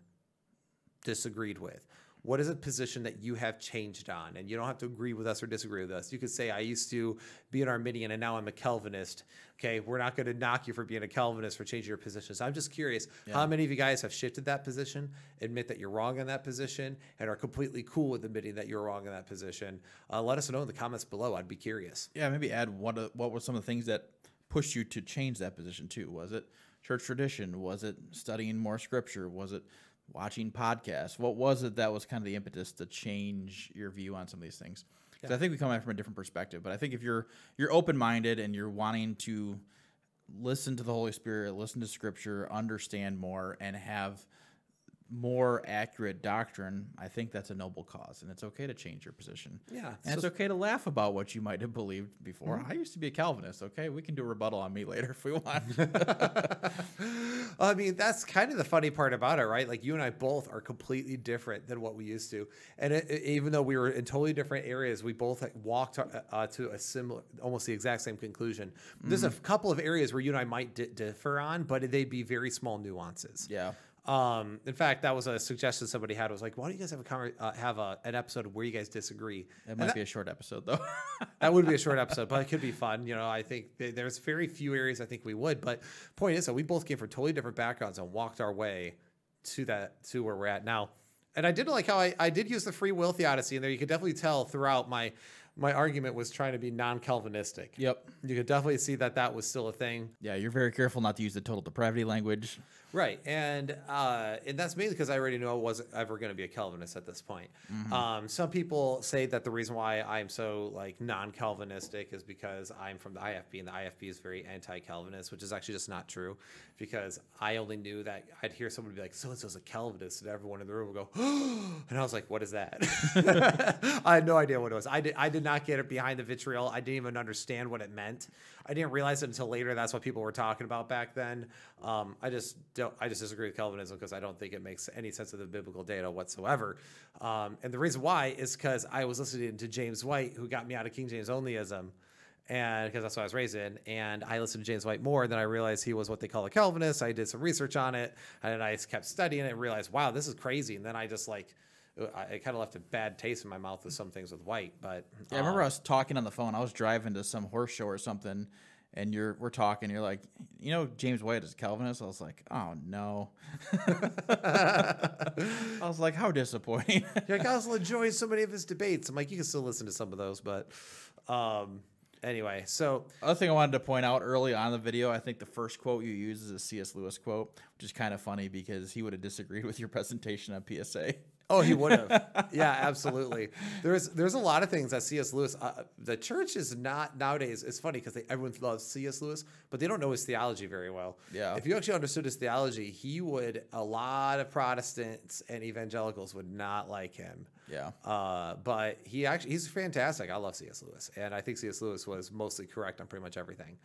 disagreed with? What is a position that you have changed on? And you don't have to agree with us or disagree with us. You could say, I used to be an Arminian and now I'm a Calvinist. Okay, we're not going to knock you for being a Calvinist for changing your positions. I'm just curious how many of you guys have shifted that position, admit that you're wrong in that position, and are completely cool with admitting that you're wrong in that position? Uh, let us know in the comments below. I'd be curious. Yeah, maybe add what uh, what were some of the things that pushed you to change that position too? Was it church tradition? Was it studying more scripture? Was it watching podcasts? What was it that was kind of the impetus to change your view on some of these things? 'Cause I think we come at from a different perspective, but I think if you're you're open minded and you're wanting to listen to the Holy Spirit, listen to Scripture, understand more, and have more accurate doctrine, I think that's a noble cause, and it's okay to change your position. Yeah, and it's okay to laugh about what you might have believed before. I used to be a Calvinist. Okay, we can do a rebuttal on me later if we want. I mean, that's kind of the funny part about it, right? Like you and I both are completely different than what we used to, and it, it- even though we were in totally different areas, we both walked uh, uh, to a similar, almost the exact same conclusion. There's a couple of areas where you and I might di- differ on, but they'd be very small nuances. Yeah. Um, in fact, that was a suggestion somebody had. Was like, why don't you guys have a conver- uh, have a, an episode where you guys disagree? It might be a short episode though. That would be a short episode, but it could be fun. You know, I think th- there's very few areas I think we would. But point is that we both came from totally different backgrounds and walked our way to that to where we're at now. And I did like how I, I did use the free will theodicy in there. You could definitely tell throughout my my argument was trying to be non-Calvinistic. yep. You could definitely see that that was still a thing. Yeah, you're very careful not to use the total depravity language. Right, and uh, and that's mainly because I already knew I wasn't ever going to be a Calvinist at this point. Um, some people say that the reason why I'm so like non-Calvinistic is because I'm from the IFB, and the IFB is very anti-Calvinist, which is actually just not true. Because I only knew that I'd hear someone be like, "So and so's a Calvinist," and everyone in the room would go, and I was like, "What is that?" I had no idea what it was. I did I did not get it behind the vitriol. I didn't even understand what it meant. I didn't realize it until later. That's what people were talking about back then. Um, I just don't. I just disagree with Calvinism because I don't think it makes any sense of the biblical data whatsoever. Um, and the reason why is because I was listening to James White, who got me out of King James onlyism, and because that's what I was raised in. And I listened to James White more, then I realized he was what they call a Calvinist. I did some research on it, and I kept studying it and realized, wow, this is crazy. And then I just like. I it kind of left a bad taste in my mouth with some things with White, but Yeah, I remember I was talking on the phone. I was driving to some horse show or something, and you're we're talking. You're like, you know, James White is a Calvinist. I was like, oh no. I was like, how disappointing. You're like, I was enjoying so many of his debates. I'm like, you can still listen to some of those, but um, anyway. So Other thing I wanted to point out early on in the video, I think the first quote you use is a C.S. Lewis quote, which is kind of funny because he would have disagreed with your presentation on PSA. Oh, he would have. yeah, absolutely. There's there's a lot of things that C.S. Lewis. Uh, the church is not nowadays. It's funny because everyone loves C.S. Lewis, but they don't know his theology very well. Yeah. If you actually understood his theology, he would. A lot of Protestants and evangelicals would not like him. Yeah. Uh, but he actually he's fantastic. I love C.S. Lewis, and I think C.S. Lewis was mostly correct on pretty much everything.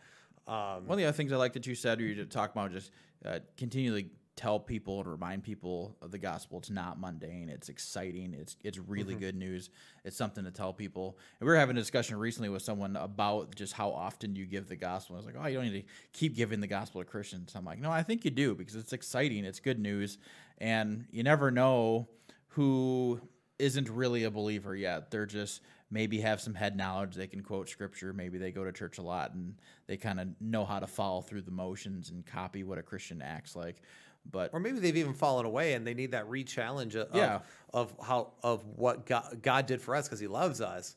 Um, One of the other things I like that you said, or you talked about, just uh, continually tell people and remind people of the gospel. It's not mundane. It's exciting. It's it's really mm-hmm. good news. It's something to tell people. And we were having a discussion recently with someone about just how often you give the gospel. I was like, oh, you don't need to keep giving the gospel to Christians. I'm like, no, I think you do because it's exciting. It's good news, and you never know who isn't really a believer yet. They're just maybe have some head knowledge. They can quote scripture. Maybe they go to church a lot and they kind of know how to follow through the motions and copy what a Christian acts like. But or maybe they've even fallen away and they need that re-challenge of, Yeah. of how of what God, God did for us because He loves us.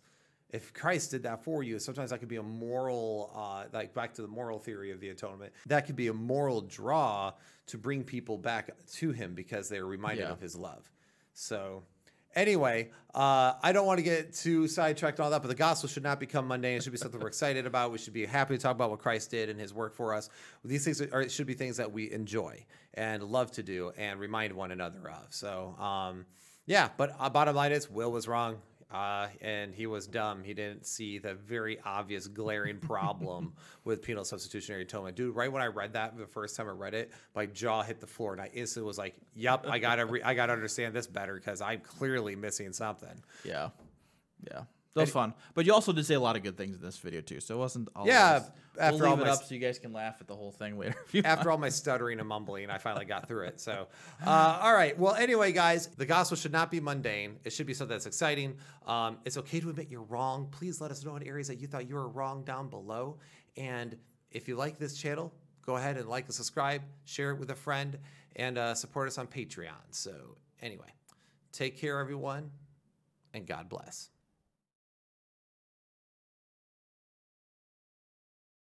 If Christ did that for you, sometimes that could be a moral, uh, like back to the moral theory of the atonement. That could be a moral draw to bring people back to Him because they're reminded Yeah. of His love. So, anyway, uh, I don't want to get too sidetracked on all that, but the gospel should not become mundane. It should be something we're excited about. We should be happy to talk about what Christ did and His work for us. These things are should be things that we enjoy and love to do and remind one another of. So, um, yeah. But uh, bottom line is, Will was wrong. Uh, and he was dumb. He didn't see the very obvious, glaring problem with penal substitutionary atonement. Dude, right when I read that the first time I read it, my jaw hit the floor, and I instantly was like, "Yep, I gotta, re- I gotta understand this better because I'm clearly missing something." yeah, yeah, that was fun. But you also did say a lot of good things in this video too, so it wasn't. All Yeah, We'll after leave all it up so you guys can laugh at the whole thing later. After all my stuttering and mumbling, I finally got through it. So, uh, all right. Well, anyway, guys, the gospel should not be mundane. It should be something that's exciting. Um, it's okay to admit you're wrong. Please let us know in areas that you thought you were wrong down below. And if you like this channel, go ahead and like and subscribe, share it with a friend, and uh, support us on Patreon. So, anyway, take care, everyone, and God bless.